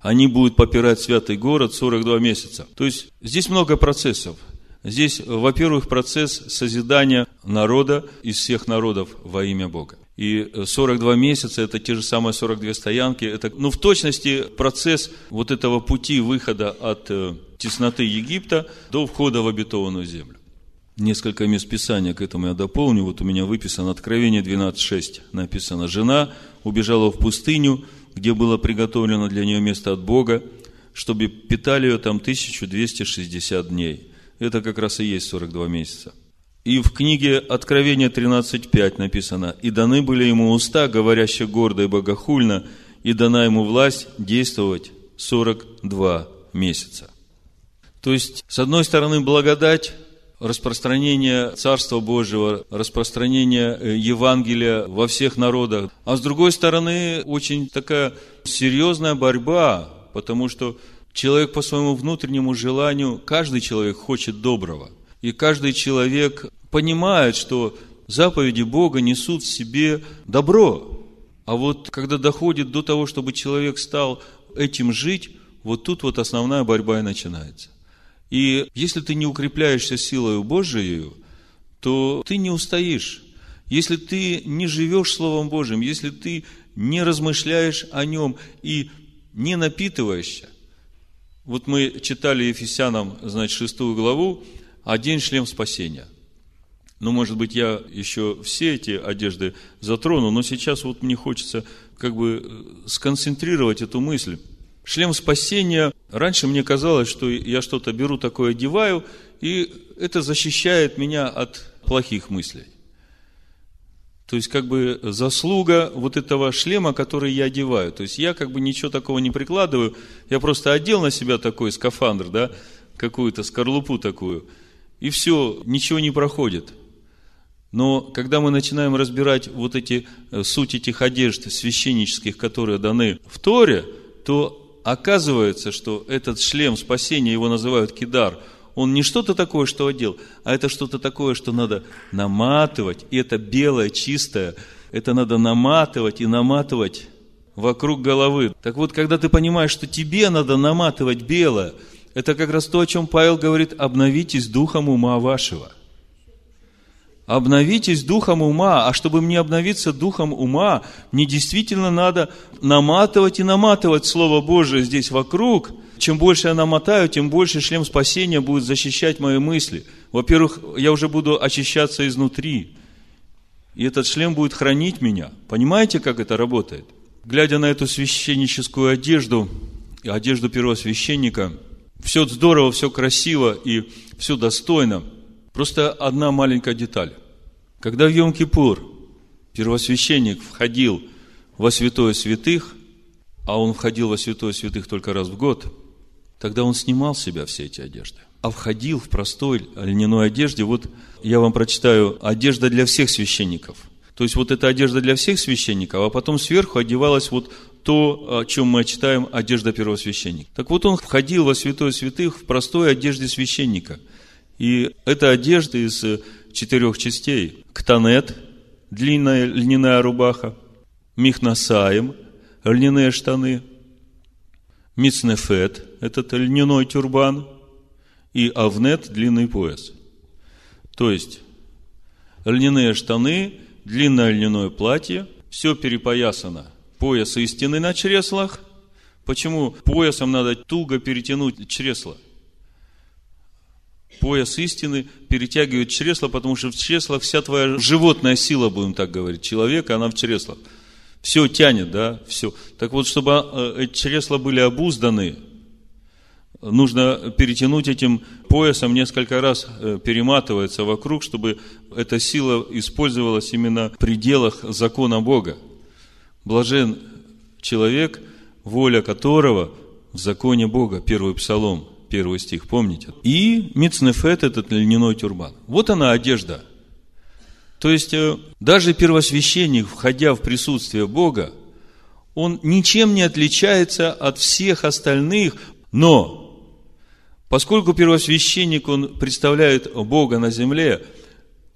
они будут попирать святый город 42 месяца. То есть здесь много процессов. Здесь, во-первых, процесс созидания народа из всех народов во имя Бога. И 42 месяца – это те же самые 42 стоянки. Это, ну, в точности процесс вот этого пути выхода от э, тесноты Египта до входа в обетованную землю. Несколько мест Писания к этому я дополню. Вот у меня выписано Откровение 12.6. Написано, жена убежала в пустыню, где было приготовлено для нее место от Бога, чтобы питали ее там 1260 дней. Это как раз и есть 42 месяца. И в книге Откровения 13.5 написано, «И даны были ему уста, говорящие гордо и богохульно, и дана ему власть действовать 42 месяца». То есть, с одной стороны, благодать, распространение Царства Божьего, распространение э, Евангелия во всех народах. А с другой стороны, очень такая серьезная борьба, потому что человек по своему внутреннему желанию, каждый человек хочет доброго. И каждый человек понимает, что заповеди Бога несут в себе добро. А вот когда доходит до того, чтобы человек стал этим жить, вот тут вот основная борьба и начинается. И если ты не укрепляешься силой Божией, то ты не устоишь. Если ты не живешь Словом Божьим, если ты не размышляешь о нем и не напитываешься. Вот мы читали Ефесянам, значит, шестую главу, один шлем спасения. Ну, может быть, я еще все эти одежды затрону, но сейчас вот мне хочется как бы сконцентрировать эту мысль. Шлем спасения, раньше мне казалось, что я что-то беру такое, одеваю, и это защищает меня от плохих мыслей. То есть, как бы заслуга вот этого шлема, который я одеваю. То есть, я как бы ничего такого не прикладываю, я просто одел на себя такой скафандр, да, какую-то скорлупу такую, и все, ничего не проходит. Но когда мы начинаем разбирать вот эти, э, суть этих одежд священнических, которые даны в Торе, то оказывается, что этот шлем спасения, его называют кидар, он не что-то такое, что одел, а это что-то такое, что надо наматывать, и это белое, чистое, это надо наматывать и наматывать вокруг головы. Так вот, когда ты понимаешь, что тебе надо наматывать белое, это как раз то, о чем Павел говорит, обновитесь духом ума вашего – Обновитесь духом ума, а чтобы мне обновиться духом ума, мне действительно надо наматывать и наматывать Слово Божие здесь вокруг. Чем больше я намотаю, тем больше шлем спасения будет защищать мои мысли. Во-первых, я уже буду очищаться изнутри. И этот шлем будет хранить меня. Понимаете, как это работает? Глядя на эту священническую одежду, одежду первосвященника, все здорово, все красиво и все достойно – Просто одна маленькая деталь. Когда в Йом-Кипур первосвященник входил во святое святых, а он входил во святое святых только раз в год, тогда он снимал с себя все эти одежды. А входил в простой льняной одежде, вот я вам прочитаю, одежда для всех священников. То есть вот эта одежда для всех священников, а потом сверху одевалась вот то, о чем мы читаем, одежда первосвященника. Так вот он входил во святое святых в простой одежде священника – и это одежда из э, четырех частей. Ктанет, длинная льняная рубаха, михнасаем, льняные штаны, Мицнефет – этот льняной тюрбан, и Авнет – длинный пояс. То есть, льняные штаны, длинное льняное платье, все перепоясано. Пояс истины на чреслах. Почему поясом надо туго перетянуть чресло? Пояс истины перетягивает чресло, потому что в чреслах вся твоя животная сила, будем так говорить, человека, она в чреслах. Все тянет, да, все. Так вот, чтобы э, эти чресла были обузданы, нужно перетянуть этим поясом несколько раз, э, перематывается вокруг, чтобы эта сила использовалась именно в пределах закона Бога. Блажен человек, воля которого в законе Бога, первый псалом, первый стих, помните? И мицнефет, этот льняной тюрбан. Вот она одежда. То есть, э, даже первосвященник, входя в присутствие Бога, он ничем не отличается от всех остальных, но Поскольку первосвященник, он представляет Бога на земле,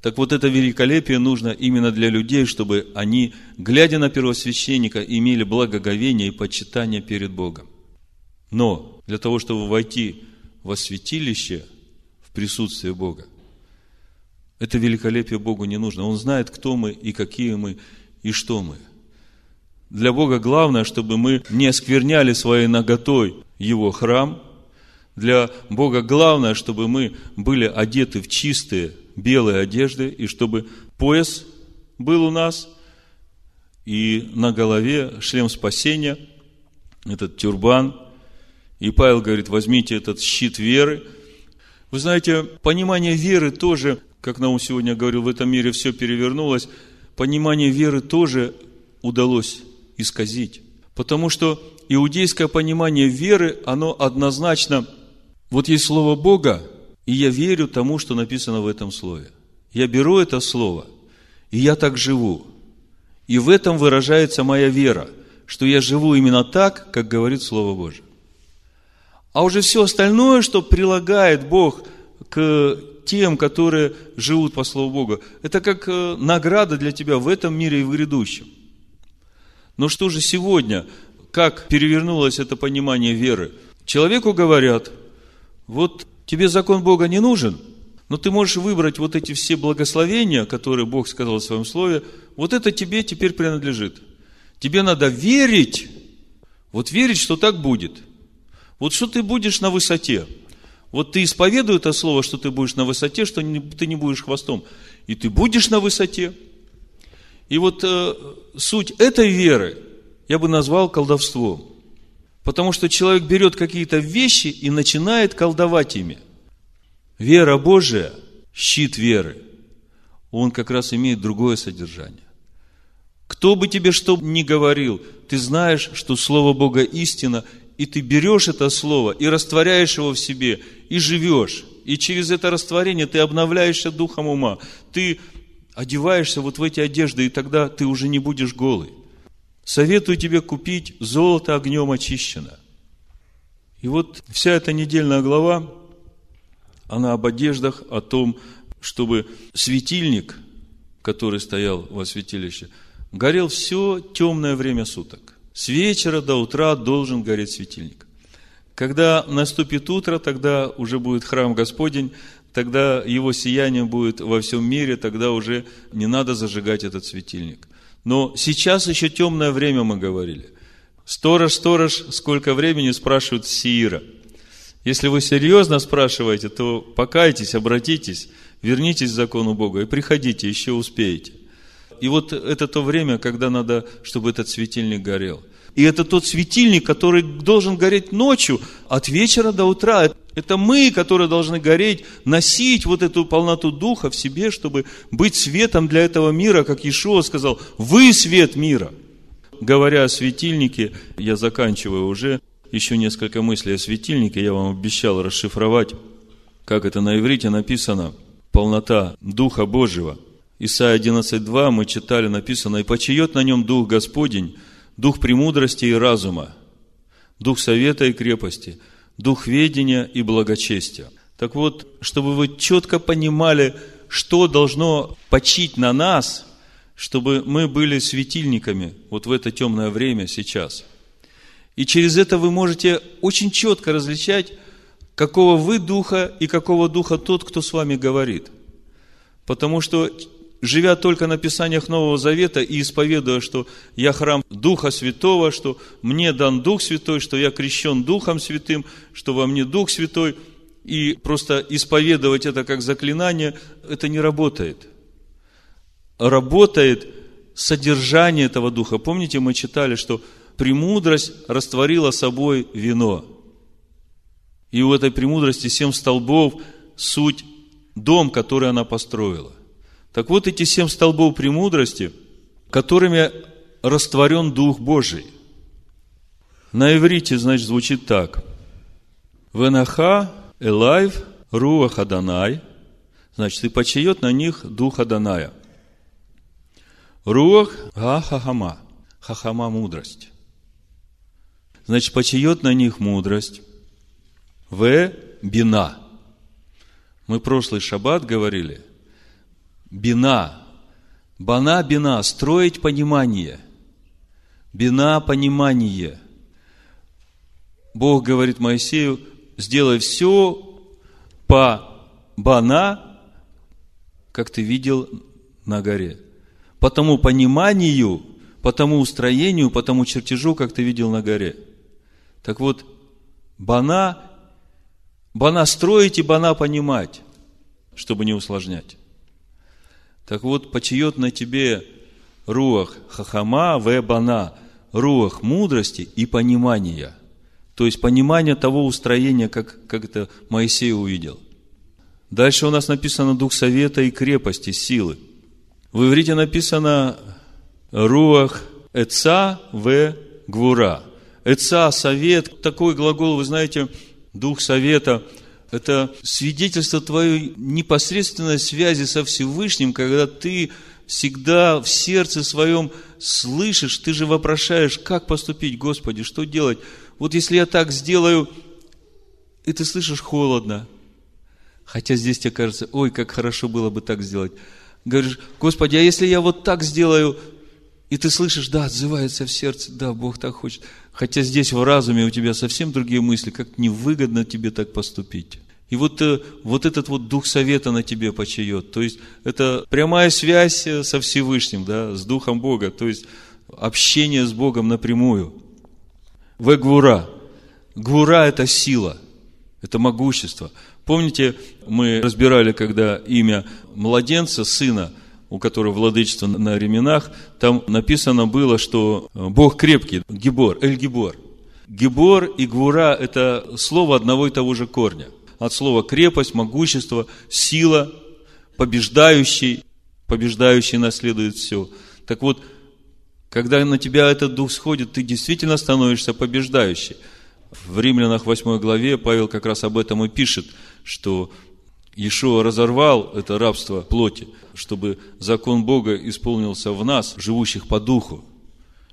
так вот это великолепие нужно именно для людей, чтобы они, глядя на первосвященника, имели благоговение и почитание перед Богом. Но для того, чтобы войти во святилище, в присутствие Бога, это великолепие Богу не нужно. Он знает, кто мы и какие мы и что мы. Для Бога главное, чтобы мы не оскверняли своей наготой Его храм – для Бога главное, чтобы мы были одеты в чистые белые одежды, и чтобы пояс был у нас, и на голове шлем спасения, этот тюрбан. И Павел говорит, возьмите этот щит веры. Вы знаете, понимание веры тоже, как нам сегодня говорил, в этом мире все перевернулось, понимание веры тоже удалось исказить. Потому что иудейское понимание веры, оно однозначно вот есть Слово Бога, и я верю тому, что написано в этом Слове. Я беру это Слово, и я так живу. И в этом выражается моя вера, что я живу именно так, как говорит Слово Божие. А уже все остальное, что прилагает Бог к тем, которые живут по Слову Бога, это как э, награда для тебя в этом мире и в грядущем. Но что же сегодня, как перевернулось это понимание веры? Человеку говорят – вот тебе закон Бога не нужен, но ты можешь выбрать вот эти все благословения, которые Бог сказал в своем слове, вот это тебе теперь принадлежит. Тебе надо верить, вот верить, что так будет. Вот что ты будешь на высоте. Вот ты исповедуй это слово, что ты будешь на высоте, что ты не будешь хвостом. И ты будешь на высоте. И вот э, суть этой веры я бы назвал колдовством. Потому что человек берет какие-то вещи и начинает колдовать ими. Вера Божия, щит веры, он как раз имеет другое содержание. Кто бы тебе что ни говорил, ты знаешь, что Слово Бога истина, и ты берешь это Слово и растворяешь его в себе, и живешь. И через это растворение ты обновляешься духом ума. Ты одеваешься вот в эти одежды, и тогда ты уже не будешь голый. Советую тебе купить золото огнем очищено. И вот вся эта недельная глава, она об одеждах, о том, чтобы светильник, который стоял во святилище, горел все темное время суток. С вечера до утра должен гореть светильник. Когда наступит утро, тогда уже будет храм Господень, тогда его сияние будет во всем мире, тогда уже не надо зажигать этот светильник – но сейчас еще темное время, мы говорили. Сторож, сторож, сколько времени, спрашивают Сиира. Если вы серьезно спрашиваете, то покайтесь, обратитесь, вернитесь к закону Бога и приходите, еще успеете. И вот это то время, когда надо, чтобы этот светильник горел. И это тот светильник, который должен гореть ночью, от вечера до утра. Это мы, которые должны гореть, носить вот эту полноту Духа в себе, чтобы быть светом для этого мира, как Иешуа сказал, вы свет мира. Говоря о светильнике, я заканчиваю уже, еще несколько мыслей о светильнике, я вам обещал расшифровать, как это на иврите написано, полнота Духа Божьего. Исайя 11.2 мы читали, написано, «И почиет на нем Дух Господень, Дух премудрости и разума, Дух совета и крепости – дух ведения и благочестия. Так вот, чтобы вы четко понимали, что должно почить на нас, чтобы мы были светильниками вот в это темное время сейчас. И через это вы можете очень четко различать, какого вы духа и какого духа тот, кто с вами говорит. Потому что, живя только на Писаниях Нового Завета и исповедуя, что я храм Духа Святого, что мне дан Дух Святой, что я крещен Духом Святым, что во мне Дух Святой, и просто исповедовать это как заклинание, это не работает. Работает содержание этого Духа. Помните, мы читали, что премудрость растворила собой вино. И у этой премудрости семь столбов – суть дом, который она построила. Так вот, эти семь столбов премудрости, которыми растворен Дух Божий. На иврите, значит, звучит так. Венаха элайв руах Аданай. Значит, и почает на них Дух Аданая. Руах га хахама. Хахама – мудрость. Значит, почает на них мудрость. В бина. Мы прошлый шаббат говорили. Бина. Бана бина. Строить понимание. Бина понимание. Бог говорит Моисею, сделай все по бана, как ты видел на горе. По тому пониманию, по тому устроению, по тому чертежу, как ты видел на горе. Так вот, бана, бана строить и бана понимать, чтобы не усложнять. Так вот, почает на тебе руах хахама в бана, руах мудрости и понимания. То есть, понимание того устроения, как, как это Моисей увидел. Дальше у нас написано Дух Совета и крепости, силы. В иврите написано Руах Эца в Гвура – Эца, совет, такой глагол, вы знаете, дух совета, это свидетельство твоей непосредственной связи со Всевышним, когда ты всегда в сердце своем слышишь, ты же вопрошаешь, как поступить, Господи, что делать? Вот если я так сделаю, и ты слышишь холодно, хотя здесь тебе кажется, ой, как хорошо было бы так сделать. Говоришь, Господи, а если я вот так сделаю, и ты слышишь, да, отзывается в сердце, да, Бог так хочет. Хотя здесь в разуме у тебя совсем другие мысли, как невыгодно тебе так поступить. И вот, э, вот этот вот дух совета на тебе почает. То есть, это прямая связь э, со Всевышним, да, с Духом Бога. То есть, общение с Богом напрямую. В гвура. Гвура – это сила, это могущество. Помните, мы разбирали, когда имя младенца, сына – у которого владычество на ременах, там написано было, что э, Бог крепкий, Гибор, Эль-Гибор. Гибор и Гвура – это слово одного и того же корня. От слова крепость, могущество, сила, побеждающий, побеждающий наследует все. Так вот, когда на тебя этот дух сходит, ты действительно становишься побеждающий. В Римлянах 8 главе Павел как раз об этом и пишет, что Иешуа разорвал это рабство плоти, чтобы закон Бога исполнился в нас, живущих по духу.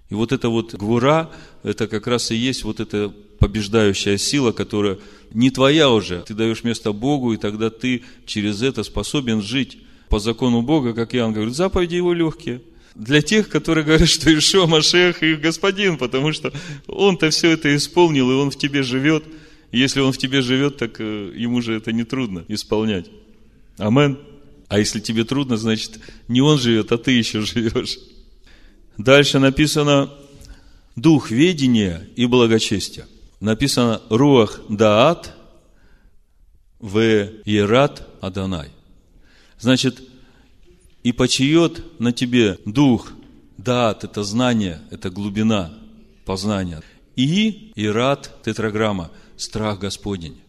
И вот эта вот гвура, это как раз и есть вот эта побеждающая сила, которая не твоя уже. Ты даешь место Богу, и тогда ты через это способен жить по закону Бога, как Иоанн говорит, заповеди его легкие. Для тех, которые говорят, что Ишо Машех их господин, потому что он-то все это исполнил, и он в тебе живет – если он в тебе живет, так э, ему же это не трудно исполнять. Амен. А если тебе трудно, значит, не он живет, а ты еще живешь. Дальше написано дух ведения и благочестия. Написано руах даат в иерат Адонай. Значит, и почает на тебе дух даат, это знание, это глубина познания. И ират тетраграмма – страх Господень.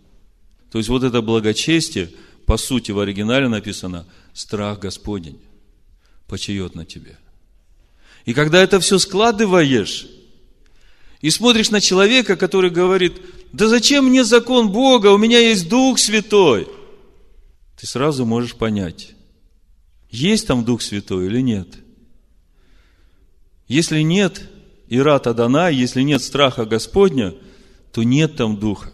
То есть вот это благочестие, по сути, в оригинале написано страх Господень почает на тебе. И когда это все складываешь, и смотришь на человека, который говорит, да зачем мне закон Бога, у меня есть Дух Святой, ты сразу можешь понять, есть там Дух Святой или нет. Если нет Ирата Дана, если нет страха Господня – то нет там духа.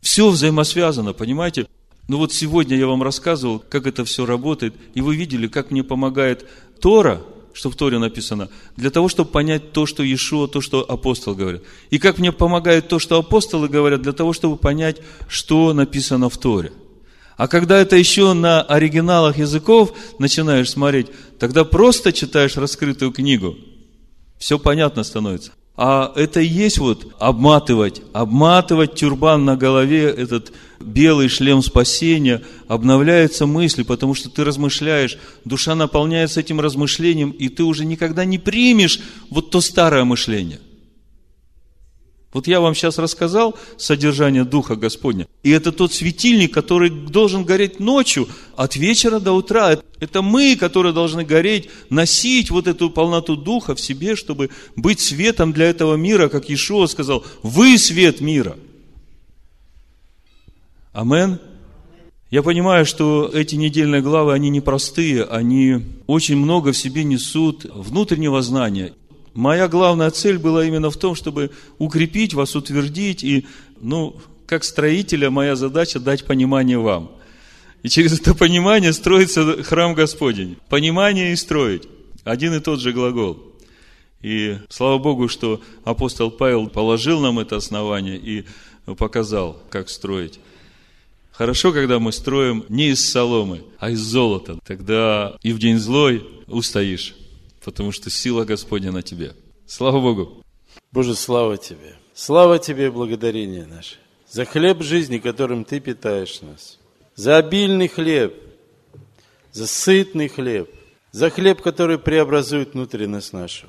Все взаимосвязано, понимаете? Ну вот сегодня я вам рассказывал, как это все работает, и вы видели, как мне помогает Тора что в Торе написано? Для того, чтобы понять то, что Иешуа, то, что апостол говорит. И как мне помогает то, что апостолы говорят, для того, чтобы понять, что написано в Торе. А когда это еще на оригиналах языков начинаешь смотреть, тогда просто читаешь раскрытую книгу. Все понятно становится. А это и есть вот обматывать, обматывать тюрбан на голове, этот белый шлем спасения, обновляются мысли, потому что ты размышляешь, душа наполняется этим размышлением, и ты уже никогда не примешь вот то старое мышление – вот я вам сейчас рассказал содержание Духа Господня. И это тот светильник, который должен гореть ночью, от вечера до утра. Это мы, которые должны гореть, носить вот эту полноту Духа в себе, чтобы быть светом для этого мира, как Иешуа сказал, вы свет мира. Амен. Я понимаю, что эти недельные главы, они непростые, они очень много в себе несут внутреннего знания. Моя главная цель была именно в том, чтобы укрепить вас, утвердить, и, ну, как строителя, моя задача дать понимание вам. И через это понимание строится храм Господень. Понимание и строить. Один и тот же глагол. И слава Богу, что апостол Павел положил нам это основание и показал, как строить. Хорошо, когда мы строим не из соломы, а из золота. Тогда и в день злой устоишь потому что сила Господня на тебе. Слава Богу! Боже, слава Тебе! Слава Тебе, благодарение наше, за хлеб жизни, которым Ты питаешь нас, за обильный хлеб, за сытный хлеб, за хлеб, который преобразует внутренность нашу.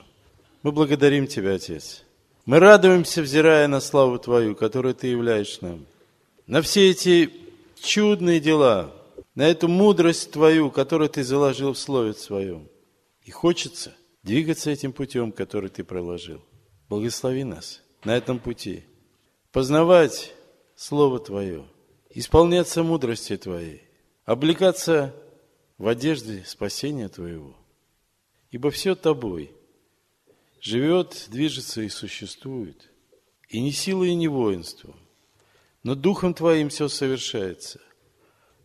Мы благодарим Тебя, Отец. Мы радуемся, взирая на славу Твою, которую Ты являешь нам, на все эти чудные дела, на эту мудрость Твою, которую Ты заложил в Слове Своем. И хочется двигаться этим путем, который ты проложил. Благослови нас на этом пути. Познавать Слово Твое, исполняться мудрости Твоей, облекаться в одежде спасения Твоего. Ибо все Тобой живет, движется и существует. И не силой, и не воинством, но Духом Твоим все совершается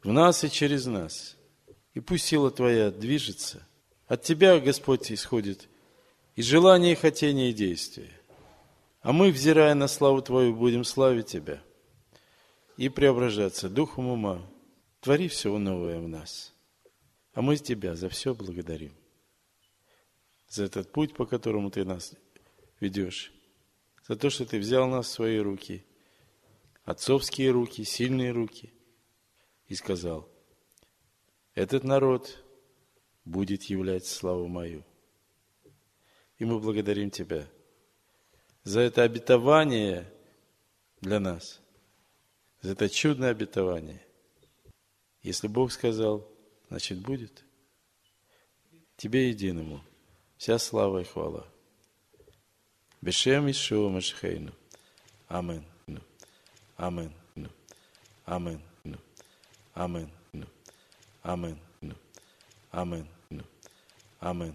в нас и через нас. И пусть сила Твоя движется от Тебя, Господь, исходит и желание, и хотение, и действие. А мы, взирая на славу Твою, будем славить Тебя и преображаться духом ума. Твори все новое в нас. А мы Тебя за все благодарим. За этот путь, по которому Ты нас ведешь. За то, что Ты взял нас в свои руки, отцовские руки, сильные руки, и сказал, этот народ будет являть славу мою. И мы благодарим Тебя за это обетование для нас, за это чудное обетование. Если Бог сказал, значит будет. Тебе единому вся слава и хвала. Бешем Ишуа Машхейну. Амин. Амин. Амин. Амин. Амин. Амин. Amen.